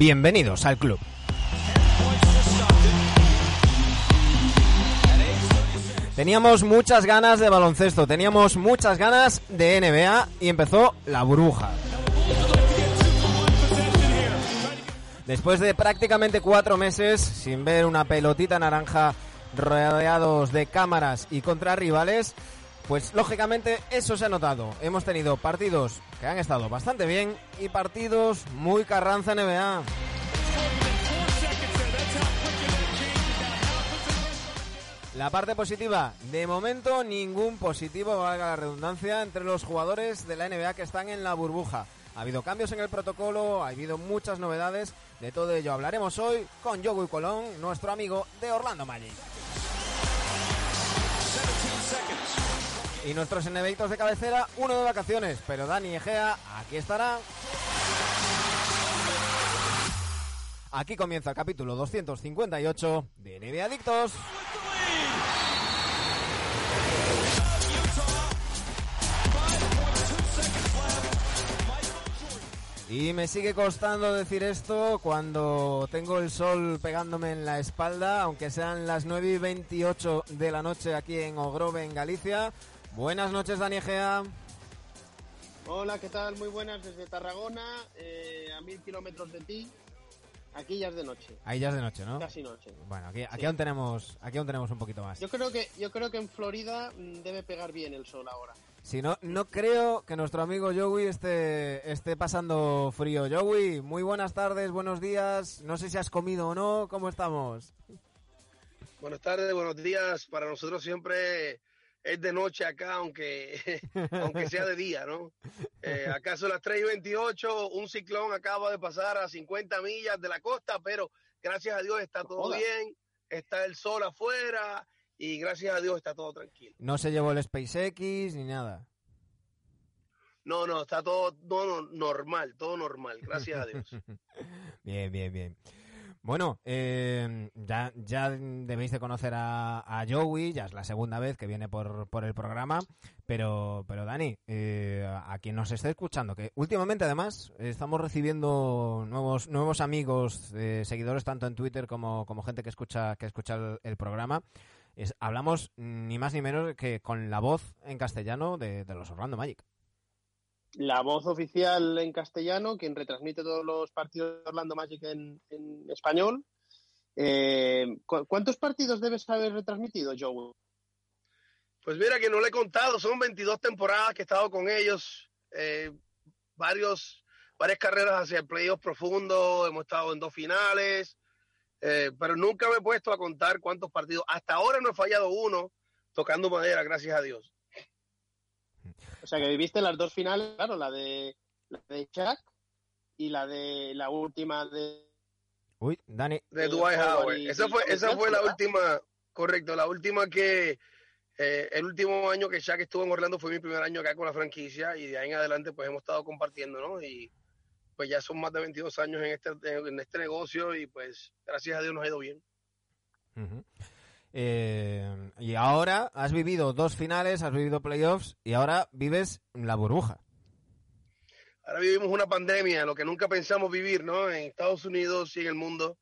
Bienvenidos al club. Teníamos muchas ganas de baloncesto, teníamos muchas ganas de NBA y empezó la burbuja. Después de prácticamente cuatro meses sin ver una pelotita naranja rodeados de cámaras y contra rivales, pues lógicamente eso se ha notado. Hemos tenido partidos que han estado bastante bien y partidos muy carranza NBA. La parte positiva, de momento ningún positivo, valga la redundancia, entre los jugadores de la NBA que están en la burbuja. Ha habido cambios en el protocolo, ha habido muchas novedades, de todo ello hablaremos hoy con Yogu Colón, nuestro amigo de Orlando Magic. Y nuestros enemigos de cabecera, uno de vacaciones, pero Dani Egea aquí estará. Aquí comienza el capítulo 258 de NBA Adictos. Y me sigue costando decir esto cuando tengo el sol pegándome en la espalda, aunque sean las 9 y 28 de la noche aquí en Ogrove, en Galicia. Buenas noches, Dani Egea. Hola, ¿qué tal? Muy buenas desde Tarragona, eh, a mil kilómetros de ti. Aquí ya es de noche. Ahí ya es de noche, ¿no? Casi noche. Bueno, aquí, aquí aún tenemos, aquí aún tenemos un poquito más. Yo creo que, yo creo que en Florida mm, debe pegar bien el sol ahora. Si no, no creo que nuestro amigo Joey esté, esté pasando frío. Joey, muy buenas tardes, buenos días. No sé si has comido o no. ¿Cómo estamos? Buenas tardes, buenos días. Para nosotros siempre es de noche acá, aunque, aunque sea de día, ¿no? Eh, acá son las 3 y 28, un ciclón acaba de pasar a 50 millas de la costa, pero gracias a Dios está todo bien, está el sol afuera y gracias a Dios está todo tranquilo. No se llevó el SpaceX ni nada. No, no, está todo, todo normal, todo normal, gracias a Dios. bien, bien, bien. Bueno, eh, ya, ya debéis de conocer a, Joey, ya es la segunda vez que viene por, por el programa, pero, pero Dani, eh, a quien nos esté escuchando, que últimamente además estamos recibiendo nuevos, nuevos amigos, eh, seguidores tanto en Twitter como, como gente que escucha, que escucha el, programa, hablamos ni más ni menos que con la voz en castellano de, de los Orlando Magic la voz oficial en castellano, quien retransmite todos los partidos de Orlando Magic en, español. Eh, ¿cu ¿Cuántos partidos debes haber retransmitido, Joe? Pues mira que no le he contado, son 22 temporadas que he estado con ellos, eh, varios, varias carreras hacia el playoff profundo, hemos estado en dos finales, eh, pero nunca me he puesto a contar cuántos partidos. Hasta ahora no he fallado uno tocando madera, gracias a Dios. O sea, que viviste las dos finales, claro, la de, la de Chuck y la de la última de... Uy, Dani. De Dwight Howard. Esa fue, esa fue la última, correcto, la última que... Eh, el último año que Shaq estuvo en Orlando fue mi primer año acá con la franquicia y de ahí en adelante pues hemos estado compartiendo, ¿no? Y pues ya son más de 22 años en este, en este negocio y pues gracias a Dios nos ha ido bien. Uh -huh. Eh, y ahora has vivido dos finales, has vivido playoffs y ahora vives la burbuja. Ahora vivimos una pandemia, lo que nunca pensamos vivir, ¿no? En Estados Unidos y en el mundo.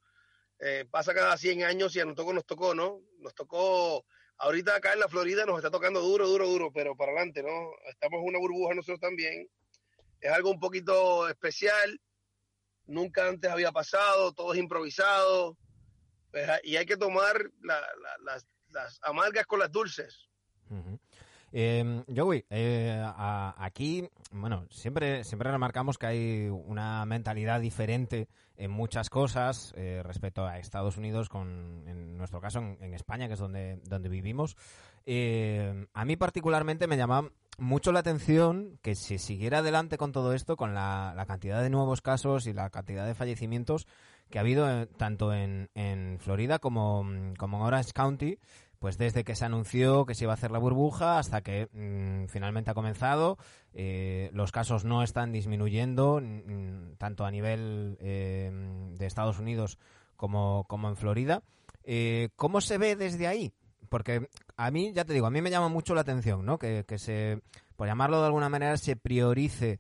Eh, pasa cada 100 años y a nosotros nos tocó, ¿no? Nos tocó, ahorita acá en la Florida nos está tocando duro, duro, duro, pero para adelante, ¿no? Estamos en una burbuja nosotros también. Es algo un poquito especial. Nunca antes había pasado, todo es improvisado y hay que tomar la, la, las, las, amargas con las dulces. Uh -huh. eh, Joey, eh, a, aquí, bueno, siempre, siempre remarcamos que hay una mentalidad diferente en muchas cosas eh, respecto a Estados Unidos, con, en nuestro caso en, en España, que es donde, donde vivimos. Eh, a mí particularmente me llama mucho la atención que se siguiera adelante con todo esto, con la, la cantidad de nuevos casos y la cantidad de fallecimientos, que ha habido eh, tanto en, en Florida como, como, en Orange County, pues desde que se anunció que se iba a hacer la burbuja hasta que mmm, finalmente ha comenzado. Eh, los casos no están disminuyendo, tanto a nivel eh, de Estados Unidos como, como en Florida. ¿Cómo se ve desde ahí? Porque a mí, ya te digo, a mí me llama mucho la atención, ¿no? Que, que se, por llamarlo de alguna manera, se priorice,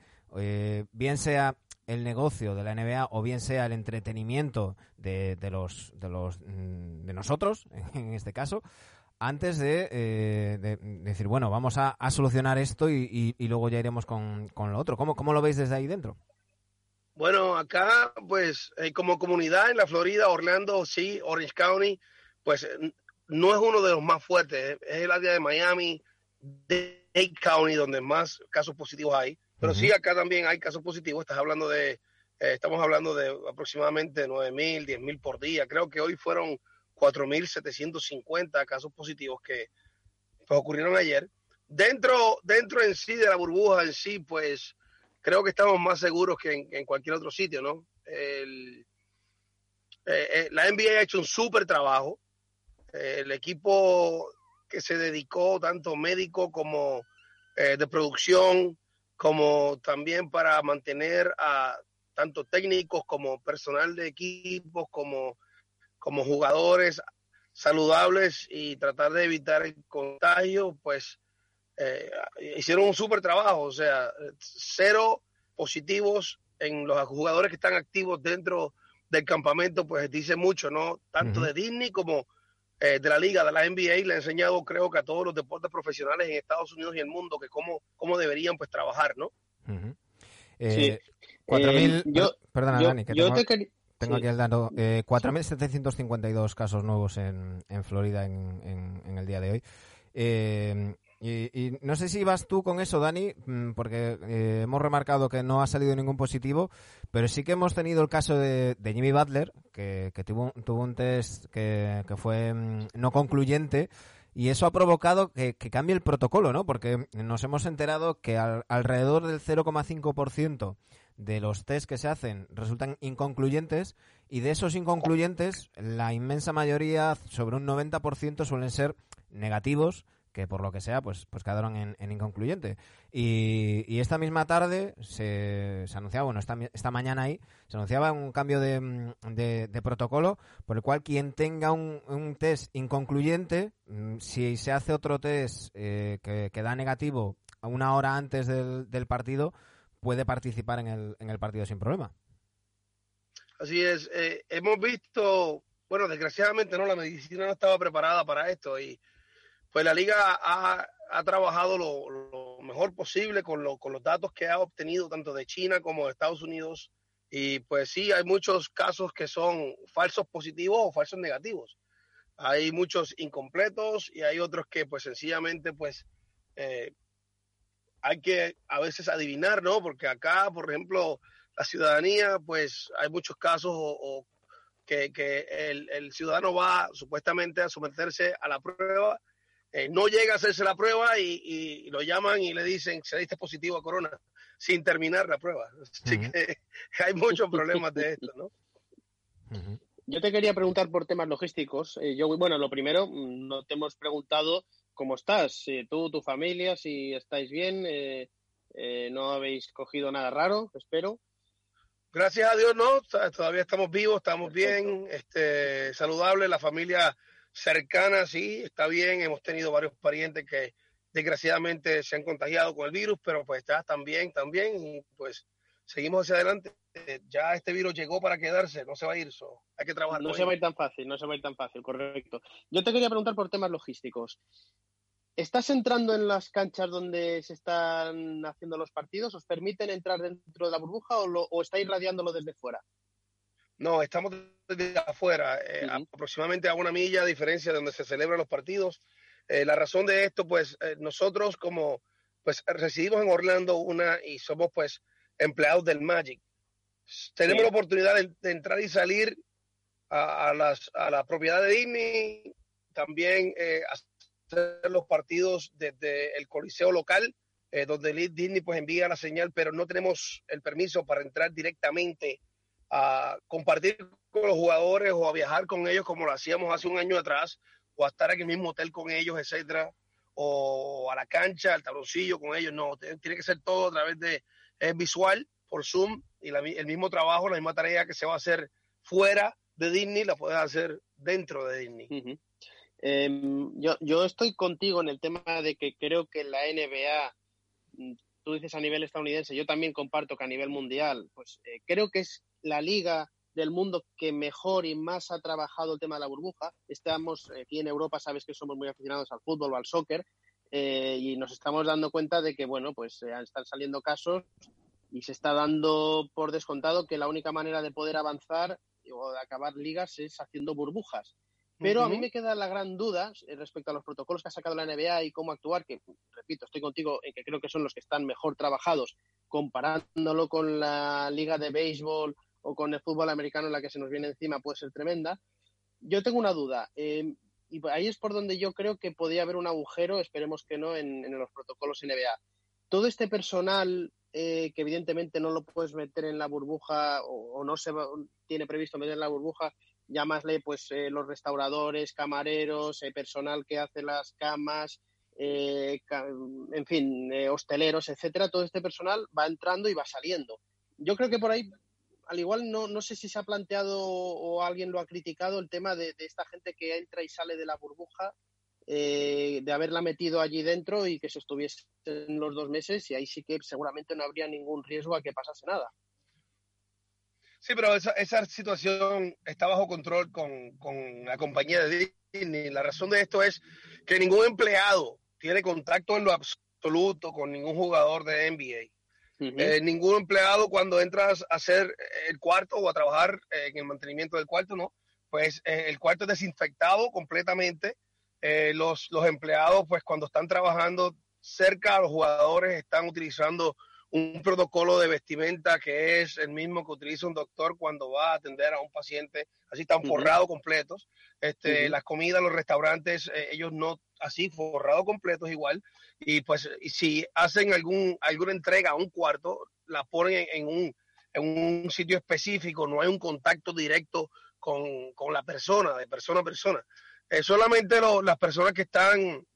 bien sea el negocio de la NBA o bien sea el entretenimiento de, de los de los mm, de nosotros en este caso antes de, eh, decir bueno vamos a, solucionar esto y, luego ya iremos con, con lo otro ¿Cómo, ¿Cómo, lo veis desde ahí dentro? Bueno, acá pues eh, como comunidad en la Florida, Orlando, sí, Orange County, pues no es uno de los más fuertes, es el área de Miami, Dade County, donde más casos positivos hay. Pero sí, acá también hay casos positivos. Estás hablando de, eh, estamos hablando de aproximadamente 9.000, 10.000 por día. Creo que hoy fueron 4.750 casos positivos que pues, ocurrieron ayer. Dentro, dentro en sí de la burbuja en sí, pues creo que estamos más seguros que en, cualquier otro sitio, ¿no? El, eh, eh, la NBA ha hecho un súper trabajo. el equipo que se dedicó, tanto médico como de producción, como también para mantener a tanto técnicos como personal de equipos, como, como jugadores saludables y tratar de evitar el contagio, pues eh, hicieron un súper trabajo, o sea, cero positivos en los jugadores que están activos dentro del campamento, pues dice mucho, ¿no? Tanto de Disney como eh, de la liga, de la NBA, le ha enseñado creo que a todos los deportes profesionales en Estados Unidos y el mundo que cómo, cómo deberían pues trabajar, ¿no? Eh, eh, yo, perdona, Dani, que tengo, tengo aquí el dato. 4.752 casos nuevos en, en Florida en, en, el día de hoy. Y, no sé si vas tú con eso, Dani, mm, porque eh, hemos remarcado que no ha salido ningún positivo, pero sí que hemos tenido el caso de, Jimmy Butler, que, tuvo, tuvo un test que, fue mm, no concluyente. Y eso ha provocado que, cambie el protocolo, ¿no? Porque nos hemos enterado que alrededor del 0,5% de los test que se hacen resultan inconcluyentes y de esos inconcluyentes la inmensa mayoría, sobre un 90%, suelen ser negativos que por lo que sea, pues, pues quedaron en, inconcluyente. Y, esta misma tarde se, anunciaba, bueno, esta, esta mañana ahí, se anunciaba un cambio de, de, protocolo por el cual quien tenga un, un test inconcluyente, mm, si se hace otro test eh, que, da negativo una hora antes del, del partido, puede participar en el, en el partido sin problema. Así es, eh, hemos visto, bueno, desgraciadamente no, la medicina no estaba preparada para esto y pues la liga ha, trabajado lo, mejor posible con, con los datos que ha obtenido tanto de China como de Estados Unidos. Y pues sí, hay muchos casos que son falsos positivos o falsos negativos. Hay muchos incompletos y hay otros que pues sencillamente pues eh, hay que a veces adivinar, ¿no? Porque acá, por ejemplo, la ciudadanía, pues hay muchos casos o, que, que el, el, ciudadano va supuestamente a someterse a la prueba eh, no llega a hacerse la prueba y, lo llaman y le dicen se diste positivo a corona sin terminar la prueba. Así que hay muchos problemas de esto, ¿no? Yo te quería preguntar por temas logísticos. Eh, yo, bueno, lo primero, mm, no te hemos preguntado cómo estás, tú, tu familia, si estáis bien, eh, no habéis cogido nada raro, espero. Gracias a Dios, no, todavía estamos vivos, estamos bien, este, saludables, la familia cercana, sí, está bien. Hemos tenido varios parientes que desgraciadamente se han contagiado con el virus, pero pues ya también, también, y pues seguimos hacia adelante. Ya este virus llegó para quedarse, no se va a ir, so, hay que trabajar. No se va a ir tan fácil, no se va a ir tan fácil, correcto. Yo te quería preguntar por temas logísticos. ¿Estás entrando en las canchas donde se están haciendo los partidos? ¿Os permiten entrar dentro de la burbuja o, lo, o estáis radiándolo desde fuera? No, estamos desde afuera, eh, aproximadamente a una milla, a diferencia de donde se celebran los partidos. Eh, la razón de esto, pues eh, nosotros como pues residimos en Orlando una y somos pues empleados del Magic. Tenemos la oportunidad de, entrar y salir a, las, a la propiedad de Disney, también hacer los partidos desde el coliseo local, donde Disney pues envía la señal, pero no tenemos el permiso para entrar directamente a compartir con los jugadores o a viajar con ellos como lo hacíamos hace un año atrás, o a estar en el mismo hotel con ellos, etcétera, o a la cancha, al tabloncillo con ellos. No, tiene que ser todo a través de visual, por Zoom, y el mismo trabajo, la misma tarea que se va a hacer fuera de Disney, la puedes hacer dentro de Disney. Em, yo, yo estoy contigo en el tema de que creo que la NBA tú dices a nivel estadounidense, yo también comparto que a nivel mundial, pues eh, creo que es la liga del mundo que mejor y más ha trabajado el tema de la burbuja. Estamos aquí en Europa, sabes que somos muy aficionados al fútbol o al soccer, eh, y nos estamos dando cuenta de que, bueno, pues eh, están saliendo casos y se está dando por descontado que la única manera de poder avanzar o de acabar ligas es haciendo burbujas. Pero a mí me queda la gran duda eh, respecto a los protocolos que ha sacado la NBA y cómo actuar, que, repito, estoy contigo en que creo que son los que están mejor trabajados comparándolo con la liga de béisbol o con el fútbol americano en la que se nos viene encima puede ser tremenda. Yo tengo una duda. Eh, y ahí es por donde yo creo que podría haber un agujero, esperemos que no, en, los protocolos NBA. Todo este personal eh, que evidentemente no lo puedes meter en la burbuja o, no se tiene previsto meter en la burbuja, llamasle pues eh, los restauradores, camareros, personal que hace las camas, en fin, hosteleros, etcétera, todo este personal va entrando y va saliendo. Yo creo que por ahí al igual no, no sé si se ha planteado o alguien lo ha criticado el tema de, esta gente que entra y sale de la burbuja, eh, de haberla metido allí dentro y que se estuviese en los dos meses y ahí sí que seguramente no habría ningún riesgo a que pasase nada. Sí, pero esa, esa situación está bajo control con, con la compañía de Disney. La razón de esto es que ningún empleado tiene contacto en lo absoluto con ningún jugador de NBA. Eh, ningún empleado cuando entras a hacer el cuarto o a trabajar en el mantenimiento del cuarto, ¿no? Pues eh, el cuarto es desinfectado completamente. Eh, los, los empleados, pues cuando están trabajando cerca a los jugadores, están utilizando un protocolo de vestimenta que es el mismo que utiliza un doctor cuando va a atender a un paciente, así están forrados completos. Este, Las comidas, los restaurantes, ellos no así forrados completos igual y pues si hacen algún, alguna entrega a un cuarto, la ponen en, un, en un sitio específico, no hay un contacto directo con, con la persona, de persona a persona. Eh, solamente las personas que están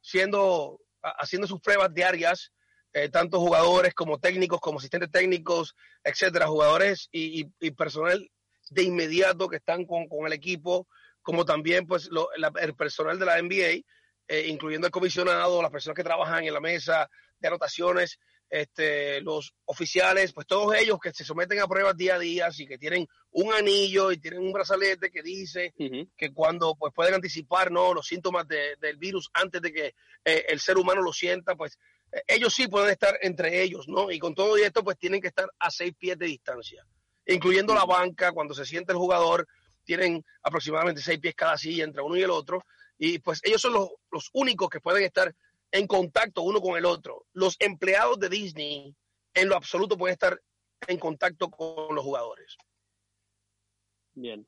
siendo, haciendo sus pruebas diarias, eh, tanto jugadores como técnicos, como asistentes técnicos, etcétera, jugadores y, y, personal de inmediato que están con, con el equipo, como también pues lo, el personal de la NBA, eh, incluyendo el comisionado, las personas que trabajan en la mesa de anotaciones, este, los oficiales, pues todos ellos que se someten a pruebas día a día y que tienen un anillo y tienen un brazalete que dice que cuando pues pueden anticipar ¿no? los síntomas del virus antes de que eh, el ser humano lo sienta, pues ellos sí pueden estar entre ellos, ¿no? Y con todo esto pues tienen que estar a seis pies de distancia, incluyendo la banca, cuando se siente el jugador, tienen aproximadamente seis pies cada silla entre uno y el otro, y pues ellos son los, los únicos que pueden estar en contacto uno con el otro. Los empleados de Disney en lo absoluto pueden estar en contacto con los jugadores. Bien.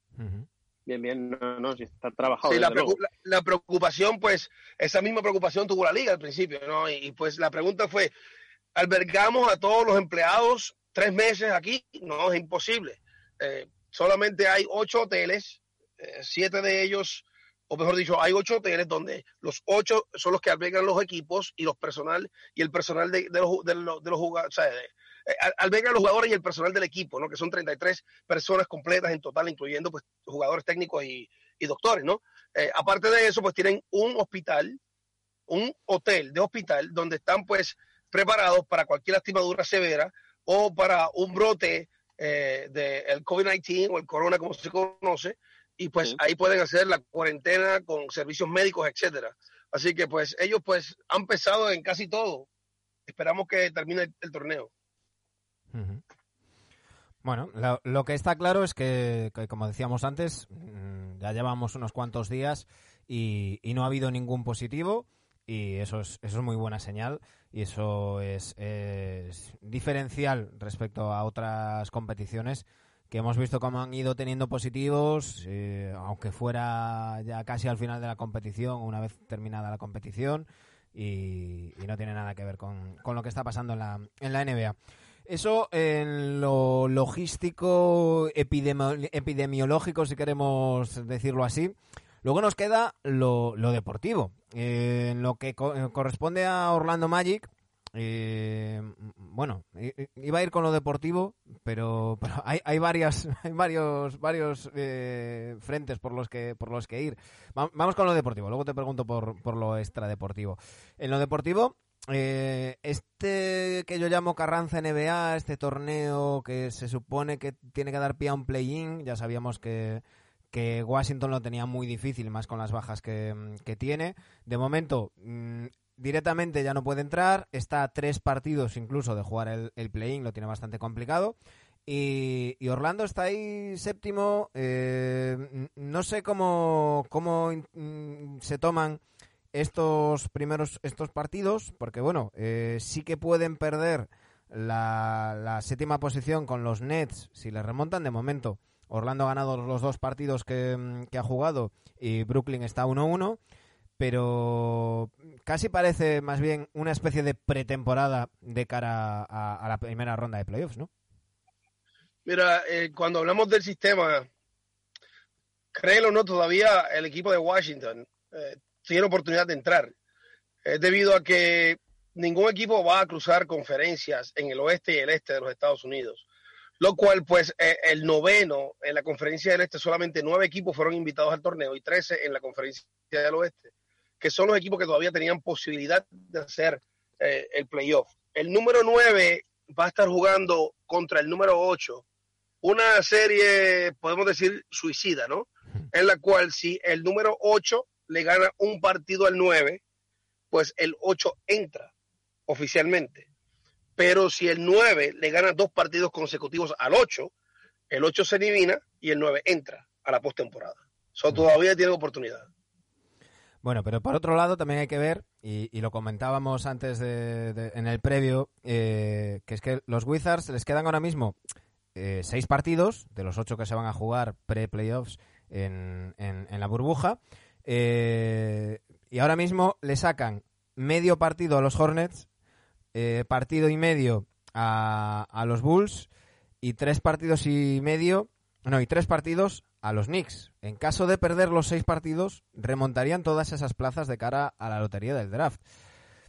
Bien, bien, no, no, si está trabajado. Sí, la, la, preocupación, pues, esa misma preocupación tuvo la liga al principio, ¿no? Y, pues la pregunta fue, ¿albergamos a todos los empleados tres meses aquí? No, es imposible. Eh, solamente hay ocho hoteles, eh, siete de ellos o mejor dicho, hay ocho hoteles donde los ocho son los que albergan los equipos y los personal y el personal de, los, de, los, de los jugadores, o sea, eh, albergan los jugadores y el personal del equipo, ¿no? Que son 33 personas completas en total, incluyendo pues jugadores técnicos y, doctores, ¿no? Eh, aparte de eso, pues tienen un hospital, un hotel de hospital donde están pues preparados para cualquier lastimadura severa o para un brote eh, del COVID-19 o el corona como se conoce, y pues ahí pueden hacer la cuarentena con servicios médicos, etcétera. Así que pues ellos pues han pesado en casi todo. Esperamos que termine el, torneo. Bueno, lo, que está claro es que, como decíamos antes, mm, ya llevamos unos cuantos días y, no ha habido ningún positivo y eso es, eso es muy buena señal y eso es, es diferencial respecto a otras competiciones que hemos visto cómo han ido teniendo positivos, eh, aunque fuera ya casi al final de la competición, una vez terminada la competición, y, no tiene nada que ver con, lo que está pasando en la, en la NBA. Eso en lo logístico, epidemiológico, si queremos decirlo así. Luego nos queda lo, lo deportivo. Eh, en lo que corresponde a Orlando Magic, eh, bueno, iba a ir con lo deportivo, pero, hay, hay, varias, hay varios, varios eh, frentes por los que, por los que ir. vamos con lo deportivo. Luego te pregunto por, por lo extradeportivo. En lo deportivo, eh, este que yo llamo Carranza NBA, este torneo que se supone que tiene que dar pie a un play-in, ya sabíamos que, que Washington lo tenía muy difícil, más con las bajas que, tiene. De momento, mm, directamente ya no puede entrar, está a tres partidos incluso de jugar el, play-in, lo tiene bastante complicado. Y, Orlando está ahí séptimo. Eh, no sé cómo, cómo mm, se toman estos primeros estos partidos, porque bueno, eh, sí que pueden perder la, séptima posición con los Nets si les remontan. De momento, Orlando ha ganado los dos partidos que, mm, ha jugado y Brooklyn está 1-1, pero casi parece más bien una especie de pretemporada de cara a, la primera ronda de playoffs, ¿no? Mira, eh, cuando hablamos del sistema, créelo o no, todavía el equipo de Washington eh, tiene oportunidad de entrar. Es debido a que ningún equipo va a cruzar conferencias en el oeste y el este de los Estados Unidos. Lo cual, pues, eh, el noveno en la conferencia del este, solamente nueve equipos fueron invitados al torneo y trece en la conferencia del oeste, que son los equipos que todavía tenían posibilidad de hacer eh, el playoff. El número nueve va a estar jugando contra el número ocho, una serie, podemos decir, suicida, ¿no? En la cual si el número ocho le gana un partido al 9, pues el 8 entra oficialmente. Pero si el 9 le gana dos partidos consecutivos al 8, el 8 se elimina y el 9 entra a la postemporada. Eso todavía tiene oportunidad. Bueno, pero por otro lado también hay que ver, y, lo comentábamos antes de, en el previo, eh, que es que los Wizards les quedan ahora mismo eh, seis partidos, de los ocho que se van a jugar pre-playoffs en, en, la burbuja, eh, y ahora mismo le sacan medio partido a los Hornets, eh, partido y medio a, a, los Bulls y tres partidos y medio, no, y tres partidos a los Knicks. En caso de perder los seis partidos, remontarían todas esas plazas de cara a la lotería del draft.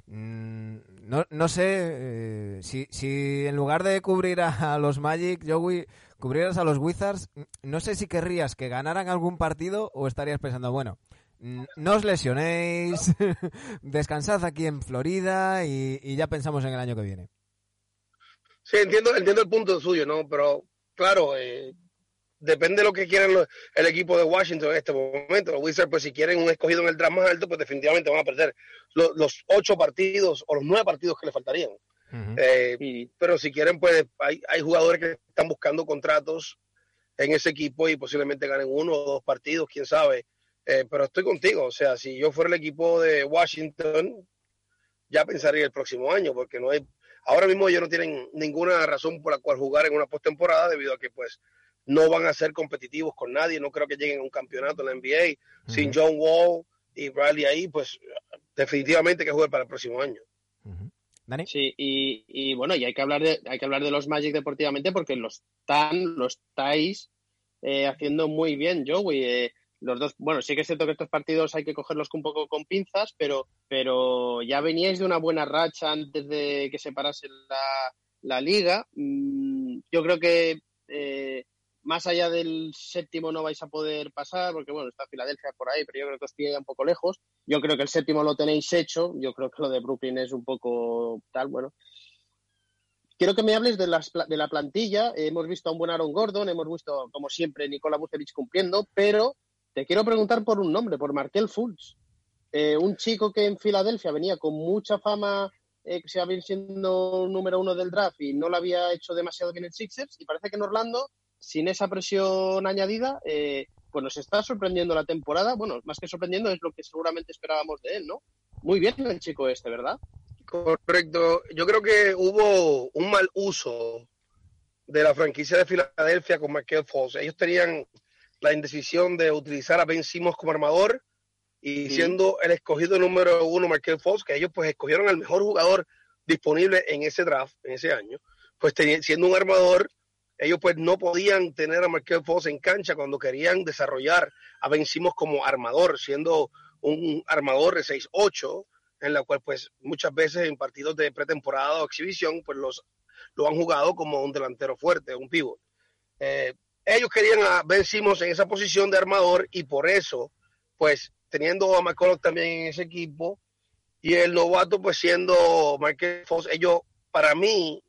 Mm, no, no sé eh, si, si en lugar de cubrir a, los Magic, Joey, cubrieras a los Wizards, no sé si querrías que ganaran algún partido o estarías pensando, bueno, no os lesionéis, descansad aquí en Florida y, ya pensamos en el año que viene. Sí, entiendo, entiendo el punto suyo, ¿no? Pero claro, eh, depende de lo que quieran el equipo de Washington en este momento. Los Wizards, pues si quieren un escogido en el draft más alto, pues definitivamente van a perder los, ocho partidos o los nueve partidos que le faltarían. Eh, pero si quieren, pues hay, hay jugadores que están buscando contratos en ese equipo y posiblemente ganen uno o dos partidos, quién sabe. Eh, pero estoy contigo, o sea, si yo fuera el equipo de Washington, ya pensaría el próximo año, porque no hay, ahora mismo ellos no tienen ninguna razón por la cual jugar en una postemporada debido a que pues no van a ser competitivos con nadie, no creo que lleguen a un campeonato en la NBA, sin John Wall y Bradley ahí, pues definitivamente que jugar para el próximo año. ¿Dani? Sí, y, bueno, y hay que hablar de, hay que hablar de los Magic deportivamente porque los están, los estáis eh, haciendo muy bien, Joey. Eh, los dos, bueno, sí que es cierto que estos partidos hay que cogerlos un poco con pinzas, pero, pero ya veníais de una buena racha antes de que se parase la, liga. Mm, yo creo que eh, más allá del séptimo no vais a poder pasar, porque bueno, está Filadelfia por ahí, pero yo creo que os pilla un poco lejos. Yo creo que el séptimo lo tenéis hecho, yo creo que lo de Brooklyn es un poco tal, bueno. Quiero que me hables de, las, de la plantilla. Hemos visto a un buen Aaron Gordon, hemos visto, como siempre, Nicola Vucevic cumpliendo, pero te quiero preguntar por un nombre, por Markel Fultz. Eh, un chico que en Filadelfia venía con mucha fama, eh, que se había siendo número uno del draft y no lo había hecho demasiado bien en Sixers. Y parece que en Orlando, sin esa presión añadida, eh, pues nos está sorprendiendo la temporada. Bueno, más que sorprendiendo es lo que seguramente esperábamos de él, ¿no? Muy bien el chico este, ¿verdad? Correcto. Yo creo que hubo un mal uso de la franquicia de Filadelfia con Markel Fultz. Ellos tenían la indecisión de utilizar a Ben Simmons como armador y siendo el escogido número uno Markel Fox, que ellos pues escogieron al mejor jugador disponible en ese draft, en ese año, pues siendo un armador, ellos pues no podían tener a Markel Fox en cancha cuando querían desarrollar a Ben Simmons como armador, siendo un armador de 6-8, en la cual pues muchas veces en partidos de pretemporada o exhibición pues los lo han jugado como un delantero fuerte, un pivot. Eh, ellos querían a Ben Simmons en esa posición de armador y por eso, pues teniendo a McCullough también en ese equipo y el novato pues siendo Marquez Fox, ellos para mí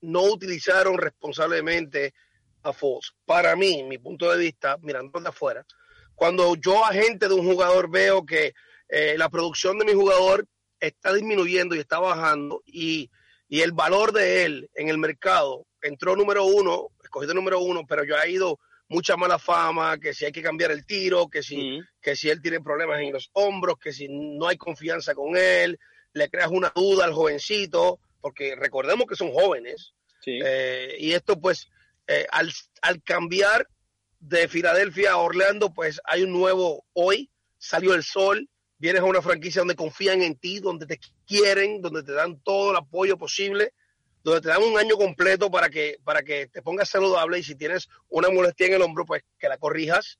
no utilizaron responsablemente a Fox. Para mí, mi punto de vista, mirando de afuera, cuando yo agente de un jugador veo que eh, la producción de mi jugador está disminuyendo y está bajando y, y, el valor de él en el mercado entró número uno, escogido número uno, pero yo ha ido mucha mala fama, que si hay que cambiar el tiro, que si, que si él tiene problemas en los hombros, que si no hay confianza con él, le creas una duda al jovencito, porque recordemos que son jóvenes. Eh, y esto pues, eh, al, al cambiar de Filadelfia a Orlando, pues hay un nuevo hoy, salió el sol, vienes a una franquicia donde confían en ti, donde te quieren, donde te dan todo el apoyo posible donde te dan un año completo para que, para que te pongas saludable y si tienes una molestia en el hombro, pues que la corrijas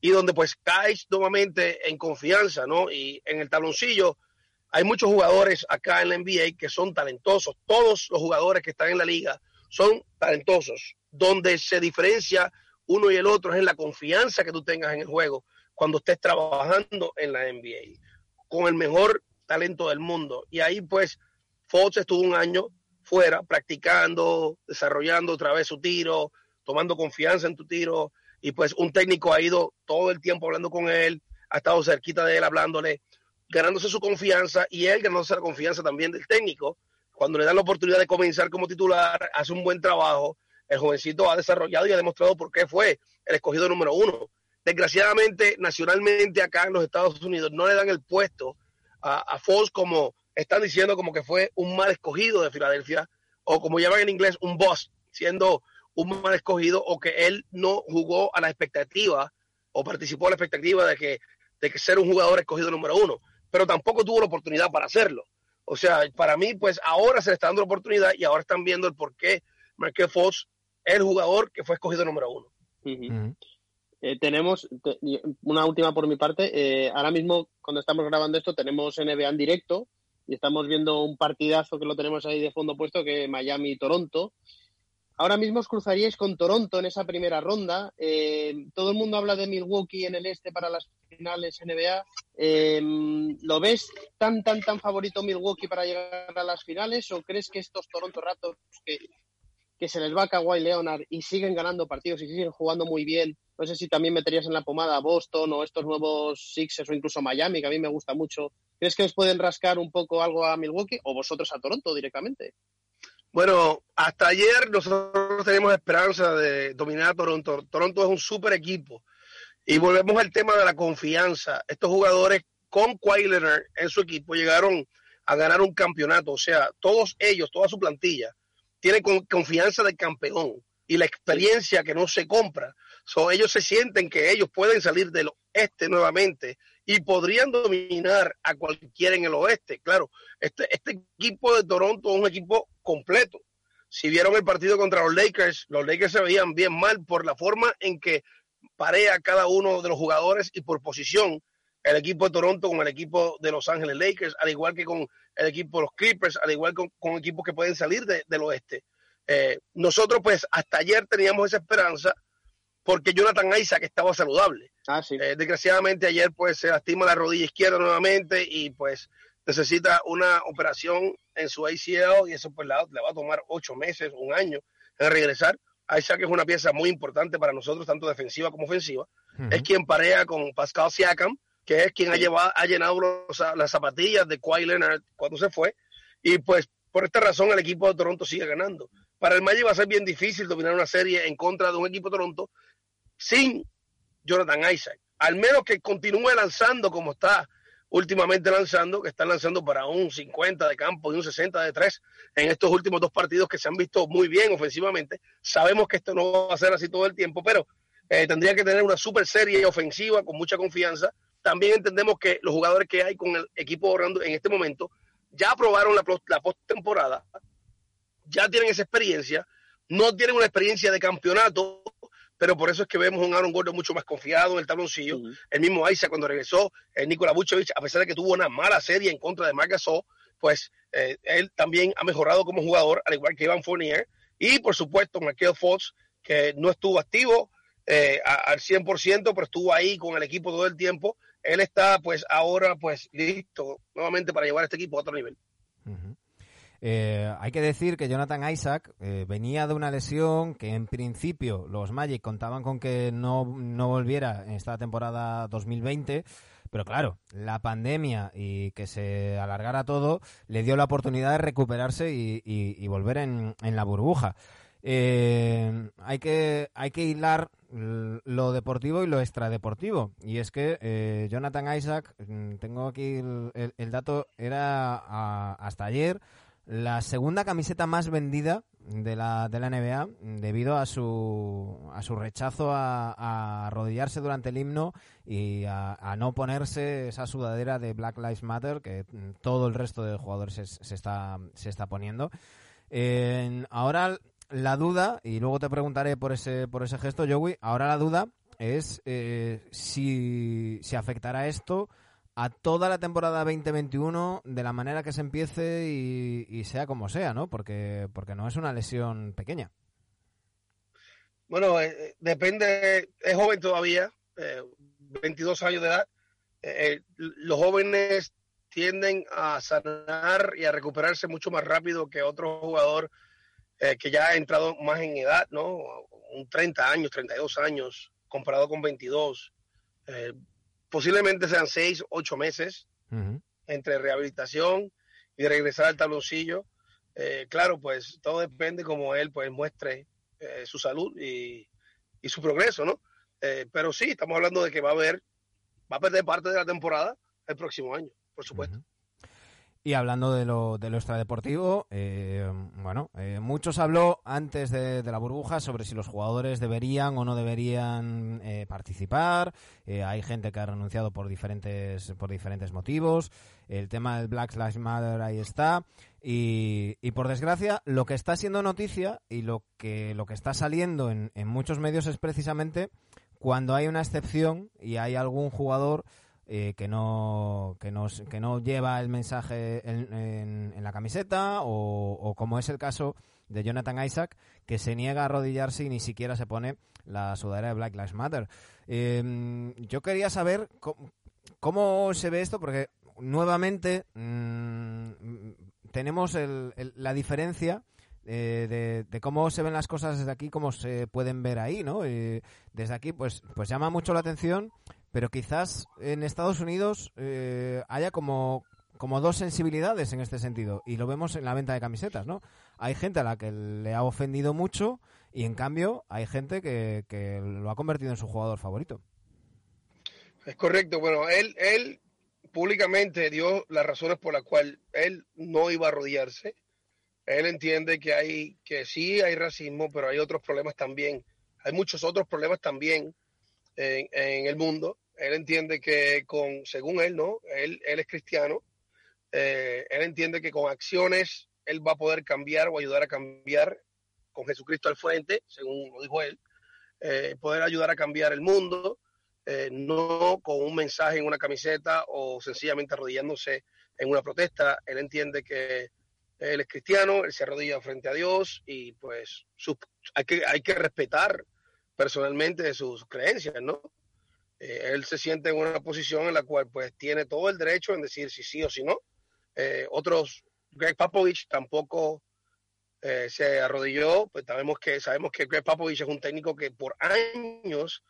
y donde pues caes nuevamente en confianza, ¿no? Y en el tabloncillo hay muchos jugadores acá en la NBA que son talentosos. Todos los jugadores que están en la liga son talentosos. Donde se diferencia uno y el otro es en la confianza que tú tengas en el juego cuando estés trabajando en la NBA con el mejor talento del mundo. Y ahí pues Fox estuvo un año fuera, practicando, desarrollando otra vez su tiro, tomando confianza en tu tiro. Y pues un técnico ha ido todo el tiempo hablando con él, ha estado cerquita de él hablándole, ganándose su confianza y él ganándose la confianza también del técnico. Cuando le dan la oportunidad de comenzar como titular, hace un buen trabajo. El jovencito ha desarrollado y ha demostrado por qué fue el escogido número uno. Desgraciadamente, nacionalmente acá en los Estados Unidos no le dan el puesto a, a Fox como están diciendo como que fue un mal escogido de Filadelfia, o como llaman en inglés, un boss, siendo un mal escogido, o que él no jugó a la expectativa, o participó a la expectativa de que, de que ser un jugador escogido número uno, pero tampoco tuvo la oportunidad para hacerlo. O sea, para mí, pues ahora se le está dando la oportunidad y ahora están viendo el por qué Marquez Fox es el jugador que fue escogido número uno. Eh, tenemos una última por mi parte. Eh, ahora mismo, cuando estamos grabando esto, tenemos NBA en directo y estamos viendo un partidazo que lo tenemos ahí de fondo puesto, que Miami-Toronto. Ahora mismo os cruzaríais con Toronto en esa primera ronda. Eh, todo el mundo habla de Milwaukee en el este para las finales NBA. Eh, ¿Lo ves tan, tan, tan favorito Milwaukee para llegar a las finales o crees que estos Toronto Raptors que, que se les va a Kawhi Leonard y siguen ganando partidos y siguen jugando muy bien no sé si también meterías en la pomada a Boston o estos nuevos Sixers o incluso Miami, que a mí me gusta mucho. ¿Crees que os pueden rascar un poco algo a Milwaukee o vosotros a Toronto directamente? Bueno, hasta ayer nosotros tenemos esperanza de dominar a Toronto. Toronto es un super equipo. Y volvemos al tema de la confianza. Estos jugadores con Kawhi en su equipo llegaron a ganar un campeonato. O sea, todos ellos, toda su plantilla, tienen confianza del campeón y la experiencia que no se compra. So, ellos se sienten que ellos pueden salir del oeste nuevamente y podrían dominar a cualquiera en el oeste. Claro, este, este equipo de Toronto es un equipo completo. Si vieron el partido contra los Lakers, los Lakers se veían bien mal por la forma en que parea cada uno de los jugadores y por posición el equipo de Toronto con el equipo de Los Ángeles Lakers, al igual que con el equipo de los Clippers, al igual que con, equipos que pueden salir del oeste. Eh, nosotros pues hasta ayer teníamos esa esperanza porque Jonathan Isaac estaba saludable. Ah, eh, desgraciadamente ayer pues se lastima la rodilla izquierda nuevamente y pues necesita una operación en su ACL y eso pues le va a tomar ocho meses, un año en regresar. Isaac es una pieza muy importante para nosotros, tanto defensiva como ofensiva. Es quien parea con Pascal Siakam, que es quien ha, llevado, ha llenado las zapatillas de Kawhi Leonard cuando se fue. Y pues por esta razón el equipo de Toronto sigue ganando. Para el Magic va a ser bien difícil dominar una serie en contra de un equipo de Toronto sin Jonathan Isaac. Al menos que continúe lanzando como está últimamente lanzando, que está lanzando para un 50 de campo y un 60 de 3 en estos últimos dos partidos que se han visto muy bien ofensivamente. Sabemos que esto no va a ser así todo el tiempo, pero eh, tendría que tener una super serie ofensiva con mucha confianza. También entendemos que los jugadores que hay con el equipo Orlando en este momento ya aprobaron la, la postemporada, ya tienen esa experiencia, no tienen una experiencia de campeonato pero por eso es que vemos un Aaron Gordon mucho más confiado en el tabloncillo. El mismo Isaac cuando regresó, eh, Nikola Vucevic, a pesar de que tuvo una mala serie en contra de Marc Gasol, pues eh, él también ha mejorado como jugador, al igual que Ivan Fournier. Y por supuesto, Michael Fox, que no estuvo activo eh, al 100%, pero estuvo ahí con el equipo todo el tiempo. Él está pues ahora pues listo nuevamente para llevar a este equipo a otro nivel. Eh, hay que decir que Jonathan Isaac eh, venía de una lesión que en principio los Magic contaban con que no, volviera en esta temporada 2020. Pero claro, la pandemia y que se alargara todo le dio la oportunidad de recuperarse y, volver en, la burbuja. Eh, hay, que, hay que hilar lo deportivo y lo extradeportivo. Y es que Jonathan Isaac, mm, tengo aquí el, dato, era hasta ayer la segunda camiseta más vendida de la, de la NBA debido a su, a su rechazo a, arrodillarse durante el himno y a, no ponerse esa sudadera de Black Lives Matter que todo el resto de jugadores se, está, se está poniendo. ahora la duda, y luego te preguntaré por ese, por ese gesto, Joey, ahora la duda es eh, si, si afectará esto a toda la temporada 2021 de la manera que se empiece y, sea como sea, ¿no? Porque, porque no es una lesión pequeña. Bueno, eh, eh, depende, es joven todavía, 22 eh, años de edad. los jóvenes tienden a sanar y a recuperarse mucho más rápido que otro jugador que ya ha entrado más en edad, ¿no? Un 30 años, 32 años, comparado con 22 posiblemente sean seis, ocho meses entre rehabilitación y regresar al tabloncillo. Eh, claro, pues todo depende como él pues muestre eh, su salud y, su progreso, ¿no? Eh, pero sí, estamos hablando de que va a haber, va a perder parte de la temporada el próximo año, por supuesto. Y hablando de lo, de lo extradeportivo, eh, bueno, eh, muchos habló antes de, la burbuja sobre si los jugadores deberían o no deberían eh, participar. hay gente que ha renunciado por diferentes, por diferentes motivos. El tema del Black Lives Matter ahí está. Y, y, por desgracia, lo que está siendo noticia y lo que, lo que está saliendo en, en muchos medios es precisamente cuando hay una excepción y hay algún jugador eh, que, no, que, no, que no lleva el mensaje en, la camiseta o, como es el caso de Jonathan Isaac, que se niega a arrodillarse y ni siquiera se pone la sudadera de Black Lives Matter. Em, yo quería saber cómo, se ve esto, porque nuevamente mm, tenemos la diferencia eh, de, cómo se ven las cosas desde aquí, cómo se pueden ver ahí, ¿no? desde aquí, pues, pues llama mucho la atención pero quizás en Estados Unidos eh, haya como, como dos sensibilidades en este sentido, y lo vemos en la venta de camisetas, ¿no? Hay gente a la que le ha ofendido mucho y en cambio hay gente que, que lo ha convertido en su jugador favorito. Es correcto, bueno, él, él públicamente dio las razones por las cuales él no iba a arrodillarse. Él entiende que hay, que sí hay racismo, pero hay otros problemas también. Hay muchos otros problemas también en, en el mundo él entiende que con, según él, ¿no? Él, es cristiano. Eh, él entiende que con acciones él va a poder cambiar o ayudar a cambiar con Jesucristo al frente, según lo dijo él, eh, poder ayudar a cambiar el mundo, eh, no con un mensaje en una camiseta o sencillamente arrodillándose en una protesta. Él entiende que él es cristiano, él se arrodilla frente a Dios y pues hay, que, hay que respetar personalmente sus creencias, ¿no? Eh, él se siente en una posición en la cual pues tiene todo el derecho en decir si sí o si no. Eh, otros, Greg Papovich tampoco eh, se arrodilló, pues sabemos que, sabemos que Greg Papovich es un técnico que por años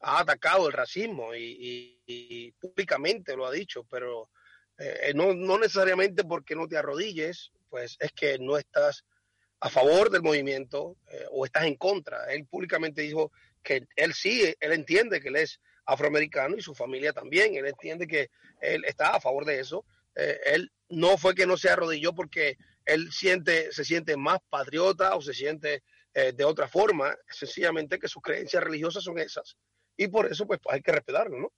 ha atacado el racismo y, públicamente lo ha dicho, pero no, no necesariamente porque no te arrodilles, pues es que no estás a favor del movimiento o estás en contra. Él públicamente dijo que él sí, él entiende que él es afroamericano y su familia también. Él entiende que él está a favor de eso. Eh, él no fue que no se arrodilló porque él siente, se siente más patriota o se siente eh, de otra forma, sencillamente que sus creencias religiosas son esas. Y por eso pues hay que respetarlo, ¿no?